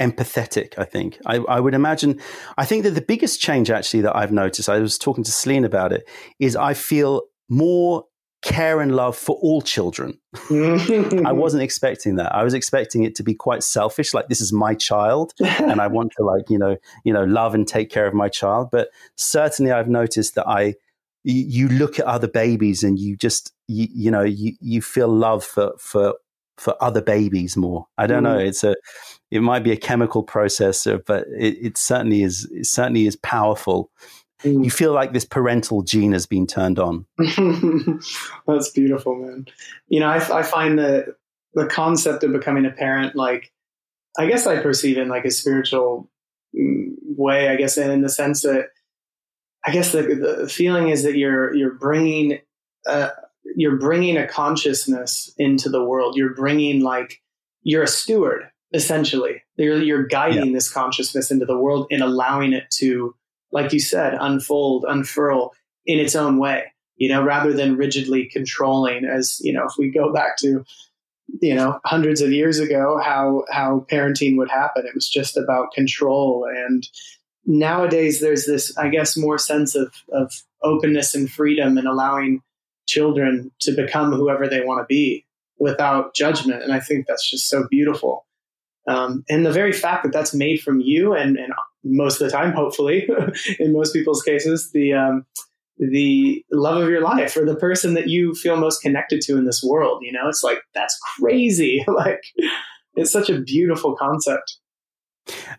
empathetic, I think. I, I, would imagine, I think that the biggest change actually that I've noticed, I was talking to Celine about it, is I feel more care and love for all children. I wasn't expecting that. I was expecting it to be quite selfish, like this is my child, and I want to like you know you know love and take care of my child. But certainly, I've noticed that I you, look at other babies and you just you, you know you you feel love for for for other babies more. I don't mm. know. It's a it might be a chemical process, but it, it certainly is it certainly is powerful you mm. feel like this parental gene has been turned on. That's beautiful, man. You know, I, I find that the concept of becoming a parent, like, I guess I perceive in like a spiritual mm, way, I guess, and in the sense that I guess the, the feeling is that you're, you're bringing, uh, you're bringing a consciousness into the world. You're bringing like, you're a steward essentially. You're, you're guiding yeah. this consciousness into the world and allowing it to like you said, unfold, unfurl in its own way, you know, rather than rigidly controlling as, you know, if we go back to, you know, hundreds of years ago, how, how parenting would happen. It was just about control. And nowadays there's this, I guess, more sense of, of openness and freedom and allowing children to become whoever they want to be without judgment. And I think that's just so beautiful. Um, and the very fact that that's made from you and, and most of the time, hopefully, in most people's cases, the um, the love of your life or the person that you feel most connected to in this world. You know, it's like that's crazy. like, it's such a beautiful concept.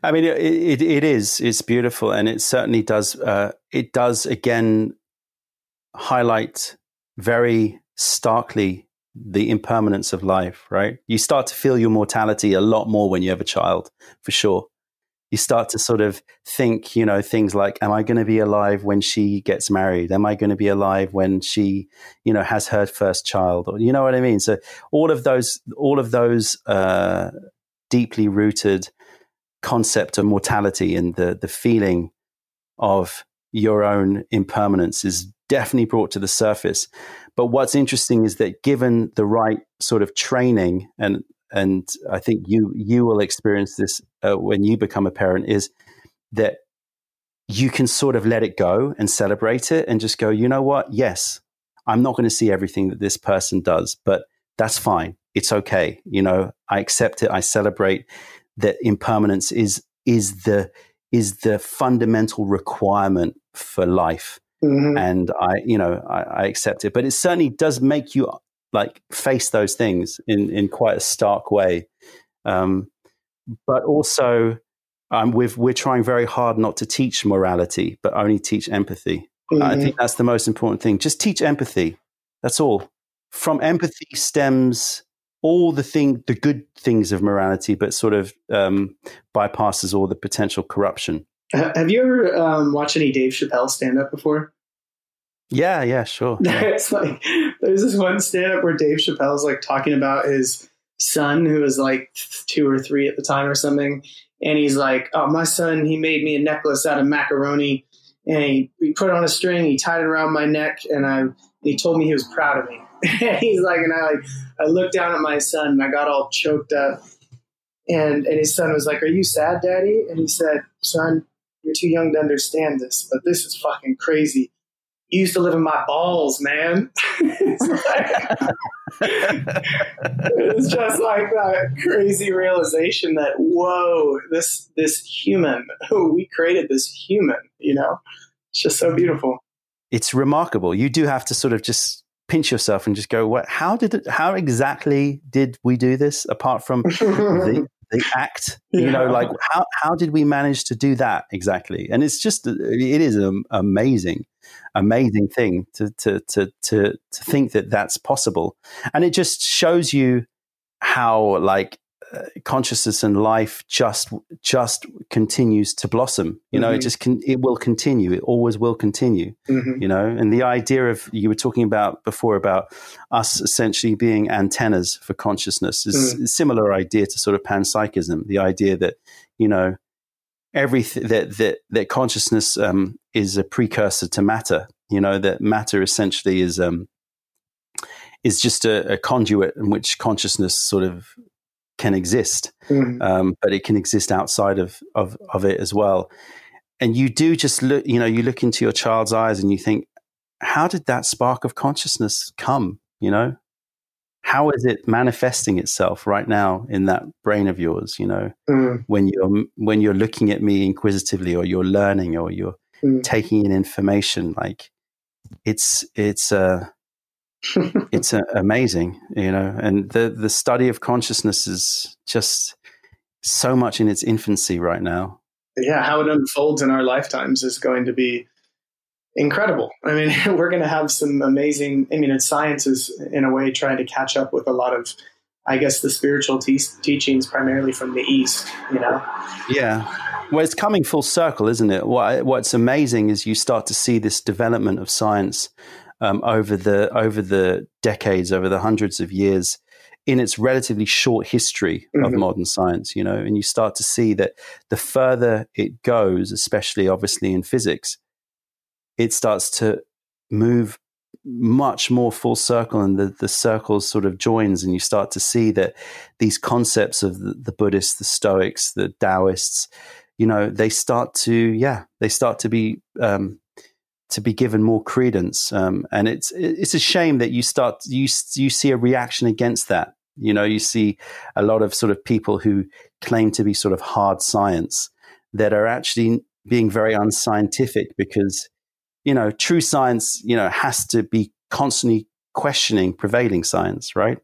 I mean, it, it, it is. It's beautiful, and it certainly does. Uh, it does again highlight very starkly the impermanence of life. Right? You start to feel your mortality a lot more when you have a child, for sure. You start to sort of think, you know, things like, "Am I going to be alive when she gets married? Am I going to be alive when she, you know, has her first child?" Or you know what I mean. So all of those, all of those uh, deeply rooted concept of mortality and the the feeling of your own impermanence is definitely brought to the surface. But what's interesting is that given the right sort of training, and and I think you you will experience this uh, when you become a parent, is that you can sort of let it go and celebrate it and just go, you know what? Yes, I'm not going to see everything that this person does, but that's fine. It's okay. You know, I accept it. I celebrate that impermanence is is the is the fundamental requirement for life. Mm-hmm. And I, you know, I, I, accept it. But it certainly does make you like face those things in, in quite a stark way. Um, but also, um, we've, we're trying very hard not to teach morality, but only teach empathy. Mm-hmm. I think that's the most important thing. Just teach empathy. That's all. From empathy stems all the thing, the good things of morality, but sort of um, bypasses all the potential corruption. Have you ever um, watched any Dave Chappelle stand up before? Yeah, yeah, sure. it's like there's this one stand up where Dave Chappelle's like talking about his son who was like two or three at the time or something. And he's like, Oh, my son, he made me a necklace out of macaroni and he, he put on a string, he tied it around my neck, and I he told me he was proud of me. he's like, and I like, I looked down at my son and I got all choked up. And, and his son was like, Are you sad, daddy? And he said, Son, you're too young to understand this, but this is fucking crazy. You used to live in my balls, man. it's, it's just like that crazy realization that, whoa, this, this human, we created this human, you know? It's just so beautiful. It's remarkable. You do have to sort of just pinch yourself and just go, "What? How did it? How exactly did we do this? Apart from the, the act, you know, like how how did we manage to do that exactly? And it's just it is amazing, amazing thing to to to to to think that that's possible, and it just shows you how like consciousness and life just just continues to blossom you know mm-hmm. it just can it will continue it always will continue mm-hmm. you know and the idea of you were talking about before about us essentially being antennas for consciousness is mm. a similar idea to sort of panpsychism the idea that you know everything that that that consciousness um, is a precursor to matter you know that matter essentially is um is just a, a conduit in which consciousness sort of can exist, mm. um, but it can exist outside of, of, of it as well. And you do just look, you know, you look into your child's eyes and you think, how did that spark of consciousness come? You know, how is it manifesting itself right now in that brain of yours? You know, mm. when you're when you're looking at me inquisitively, or you're learning, or you're mm. taking in information, like it's it's uh it's uh, amazing, you know. And the the study of consciousness is just so much in its infancy right now. Yeah, how it unfolds in our lifetimes is going to be incredible. I mean, we're going to have some amazing. I mean, science is in a way trying to catch up with a lot of, I guess, the spiritual te- teachings primarily from the East. You know. Yeah. Well, it's coming full circle, isn't it? What, what's amazing is you start to see this development of science um, over the over the decades, over the hundreds of years, in its relatively short history of mm-hmm. modern science, you know, and you start to see that the further it goes, especially obviously in physics, it starts to move much more full circle and the, the circle sort of joins and you start to see that these concepts of the, the buddhists the stoics the taoists you know they start to yeah they start to be um, to be given more credence. Um, and it's it's a shame that you start you you see a reaction against that. You know, you see a lot of sort of people who claim to be sort of hard science that are actually being very unscientific because you know true science you know has to be constantly questioning prevailing science, right?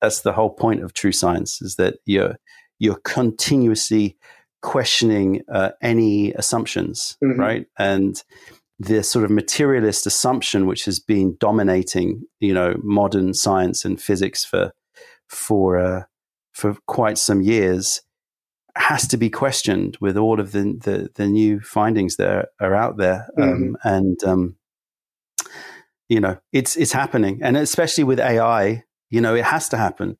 That's the whole point of true science is that you're you're continuously questioning uh, any assumptions, mm-hmm. right? And the sort of materialist assumption which has been dominating, you know, modern science and physics for for uh, for quite some years has to be questioned with all of the the, the new findings that are, out there, um, mm-hmm. and um, you know, it's it's happening, and especially with AI, you know, it has to happen.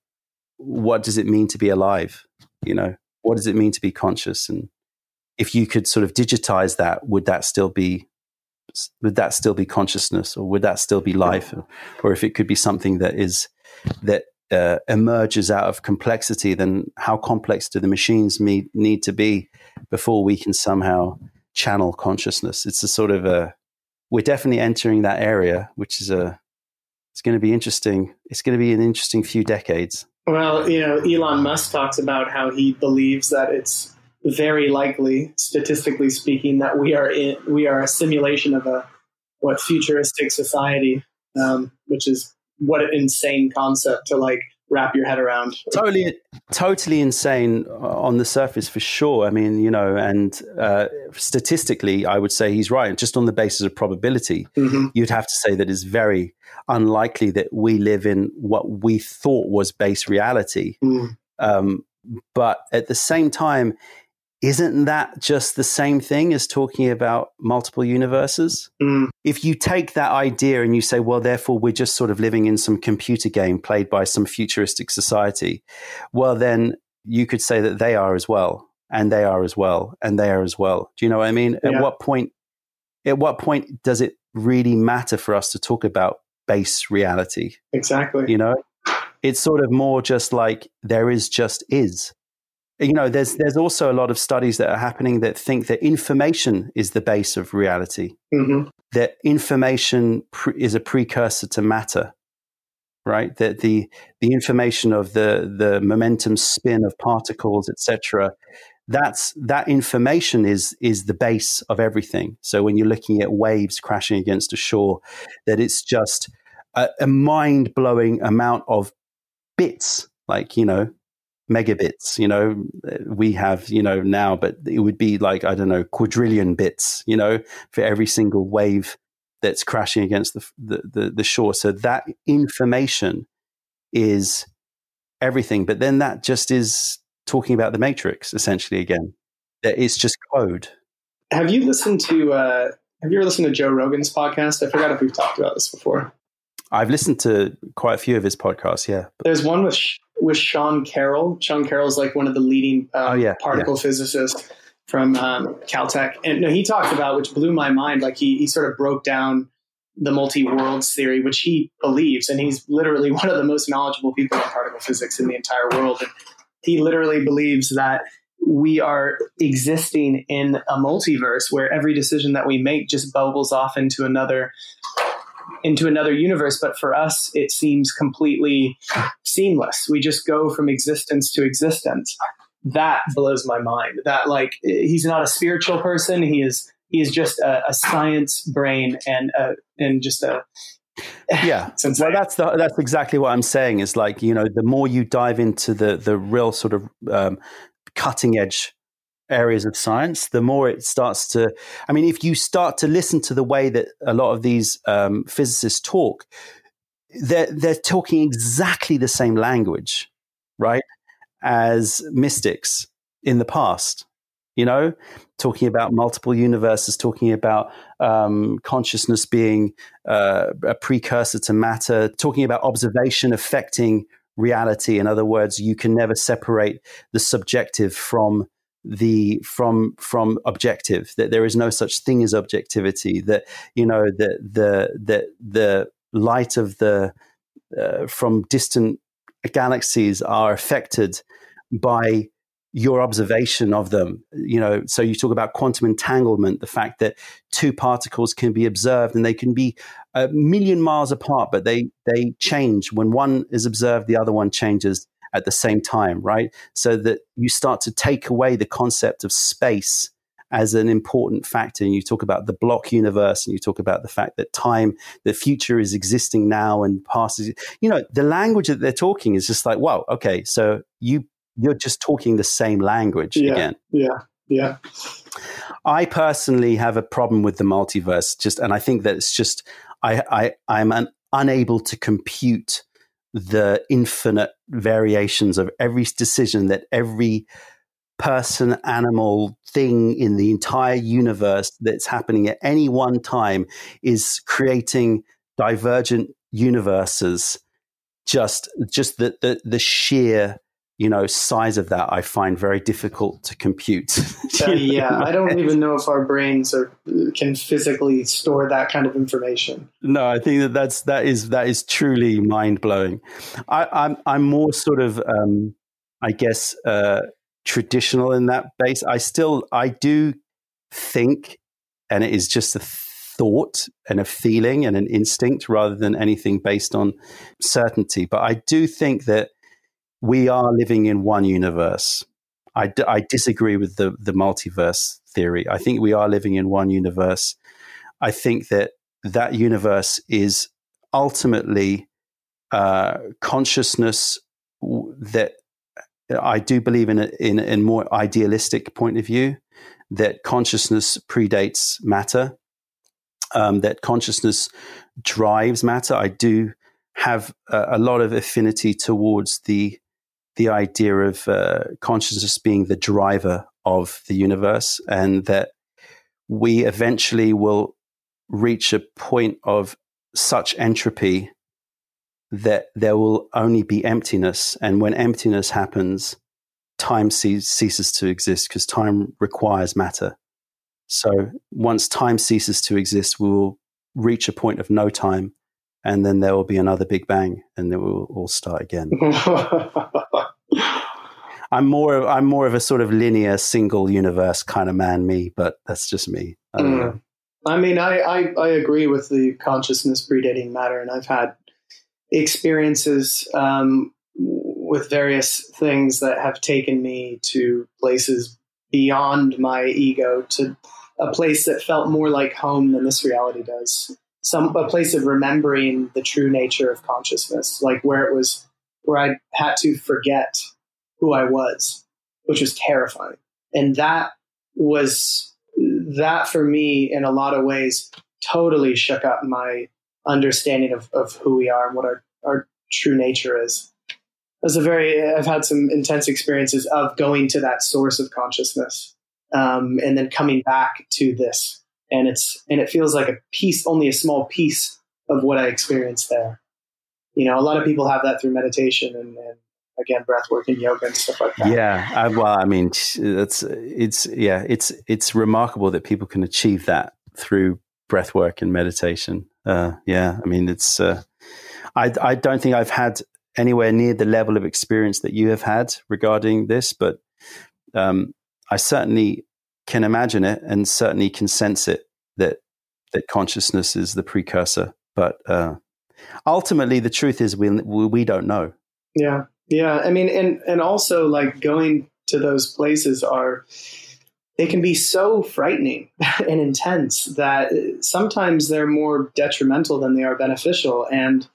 What does it mean to be alive? You know, what does it mean to be conscious? And if you could sort of digitize that, would that still be would that still be consciousness, or would that still be life, or, or if it could be something that is that uh, emerges out of complexity, then how complex do the machines need, need to be before we can somehow channel consciousness? It's a sort of a we're definitely entering that area, which is a it's going to be interesting. It's going to be an interesting few decades. Well, you know, Elon Musk talks about how he believes that it's very likely, statistically speaking, that we are in, we are a simulation of a what futuristic society, um, which is what an insane concept to like wrap your head around. Totally, totally insane on the surface for sure. I mean, you know, and uh, statistically, I would say he's right. Just on the basis of probability, mm-hmm. you'd have to say that it's very unlikely that we live in what we thought was base reality. Mm. Um, but at the same time, isn't that just the same thing as talking about multiple universes? Mm. If you take that idea and you say, well, therefore, we're just sort of living in some computer game played by some futuristic society, well, then you could say that they are as well, and they are as well, and they are as well. Do you know what I mean? Yeah. At what point? At what point does it really matter for us to talk about base reality? Exactly. You know, it's sort of more just like there is just is you know there's there's also a lot of studies that are happening that think that information is the base of reality. Mm-hmm. that information pre- is a precursor to matter right? That the the information of the the momentum spin of particles etc that's that information is is the base of everything. So when you're looking at waves crashing against a shore that it's just a, a mind-blowing amount of bits like you know megabits you know we have you know now but it would be like i don't know quadrillion bits you know for every single wave that's crashing against the, the, the, the shore. So that information is everything but then that just is talking about the matrix essentially again. That it's just code. Have you listened to uh have you ever listened to joe rogan's podcast? I forgot if we've talked about this before. I've listened to quite a few of his podcasts. Yeah, there's one with with Sean Carroll. Sean Carroll's like one of the leading um, oh, yeah, particle yeah. physicists from um, Caltech, and no, he talked about which blew my mind. Like he he sort of broke down the multi worlds theory, which he believes, and he's literally one of the most knowledgeable people in particle physics in the entire world. And he literally believes that we are existing in a multiverse where every decision that we make just bubbles off into another into another universe. But for us, it seems completely seamless. We just go from existence to existence. That blows my mind. That like he's not a spiritual person. He is he is just a, a science brain and a, and just a yeah well that's the, that's exactly what i'm saying is like you know the more you dive into the the real sort of um, cutting edge areas of science, the more it starts to. I mean, if you start to listen to the way that a lot of these um, physicists talk, they're they're talking exactly the same language, right, as mystics in the past. You know, talking about multiple universes, talking about um, consciousness being uh, a precursor to matter, talking about observation affecting reality. In other words, you can never separate the subjective from the from from objective that there is no such thing as objectivity that you know that the the the light of the uh, from distant galaxies are affected by your observation of them. You know so you talk about quantum entanglement the fact that two particles can be observed and they can be a million miles apart but they they change. When one is observed the other one changes at the same time, right? So that you start to take away the concept of space as an important factor. And you talk about the block universe and you talk about the fact that time, the future is existing now and past is, you know, the language that they're talking is just like, wow, okay, so you, you're just talking the same language yeah, again. Yeah. Yeah. I personally have a problem with the multiverse just, and I think that it's just, I, I, I'm an, unable to compute the infinite variations of every decision that every person, animal, thing in the entire universe that's happening at any one time is creating divergent universes. Just, just the, the, the sheer you know size of that i find very difficult to compute. Uh, yeah i don't even know if our brains are can physically store that kind of information. No i think that that's that is that is truly mind-blowing. I, am I'm, I'm more sort of um, i guess uh, traditional in that base. I still i do think and it is just a thought and a feeling and an instinct rather than anything based on certainty but i do think that we are living in one universe. I, d- I disagree with the, the multiverse theory. I think we are living in one universe. I think that that universe is ultimately uh, consciousness that I do believe in a, in a more idealistic point of view that consciousness predates matter, um, that consciousness drives matter. I do have a, a lot of affinity towards the the idea of uh, consciousness being the driver of the universe and that we eventually will reach a point of such entropy that there will only be emptiness. And when emptiness happens, time ce- ceases to exist because time requires matter. So once time ceases to exist, we will reach a point of no time and then there will be another big bang and then we'll all start again. I'm more of, I'm more of a sort of linear single universe kind of man me, but that's just me. I, mm. I mean, I, I, I agree with the consciousness predating matter, and I've had experiences um, with various things that have taken me to places beyond my ego to a place that felt more like home than this reality does. Some a place of remembering the true nature of consciousness, like where it was where I had to forget who I was, which was terrifying. And that was, that for me, in a lot of ways, totally shook up my understanding of, of who we are and what our, our true nature is. Was a very, I've had some intense experiences of going to that source of consciousness um, and then coming back to this. And it's, and it feels like a piece, only a small piece of what I experienced there. You know, a lot of people have that through meditation and, and again breath work and yoga and stuff like that. Yeah I, well i mean it's it's yeah it's it's remarkable that people can achieve that through breath work and meditation. Uh, yeah i mean it's uh, I, I don't think i've had anywhere near the level of experience that you have had regarding this but um, i certainly can imagine it and certainly can sense it that that consciousness is the precursor. But uh, ultimately the truth is we we don't know. Yeah yeah, I mean, and and also like going to those places are they can be so frightening and intense that uh, sometimes they're more detrimental than they are beneficial. And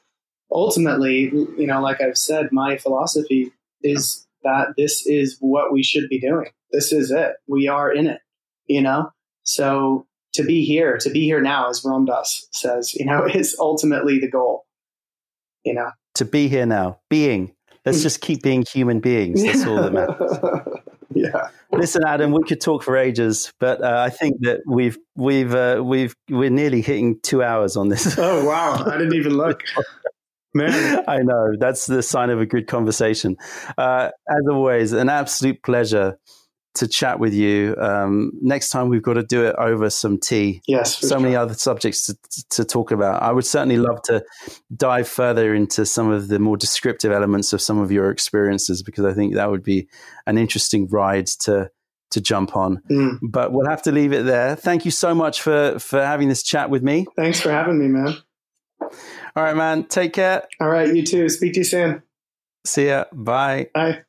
ultimately, you know, like I've said, my philosophy is that this is what we should be doing. This is it. We are in it, you know? So to be here, to be here now, as Ram Dass says, you know, is ultimately the goal, you know? To be here now, being Let's just keep being human beings. That's all that matters. yeah. Listen, Adam, we could talk for ages, but uh, I think that we've we've uh, we've we're nearly hitting two hours on this. oh wow! I didn't even look. Man. I know that's the sign of a good conversation. Uh, as always, an absolute pleasure to chat with you. Um, next time we've got to do it over some tea. Yes, so sure. many other subjects to, to talk about. I would certainly love to dive further into some of the more descriptive elements of some of your experiences because I think that would be an interesting ride to to jump on. Mm. But we'll have to leave it there. Thank you so much for for having this chat with me. Thanks for having me, man. All right, man. Take care. All right, you too. Speak to you soon. See ya. Bye. Bye.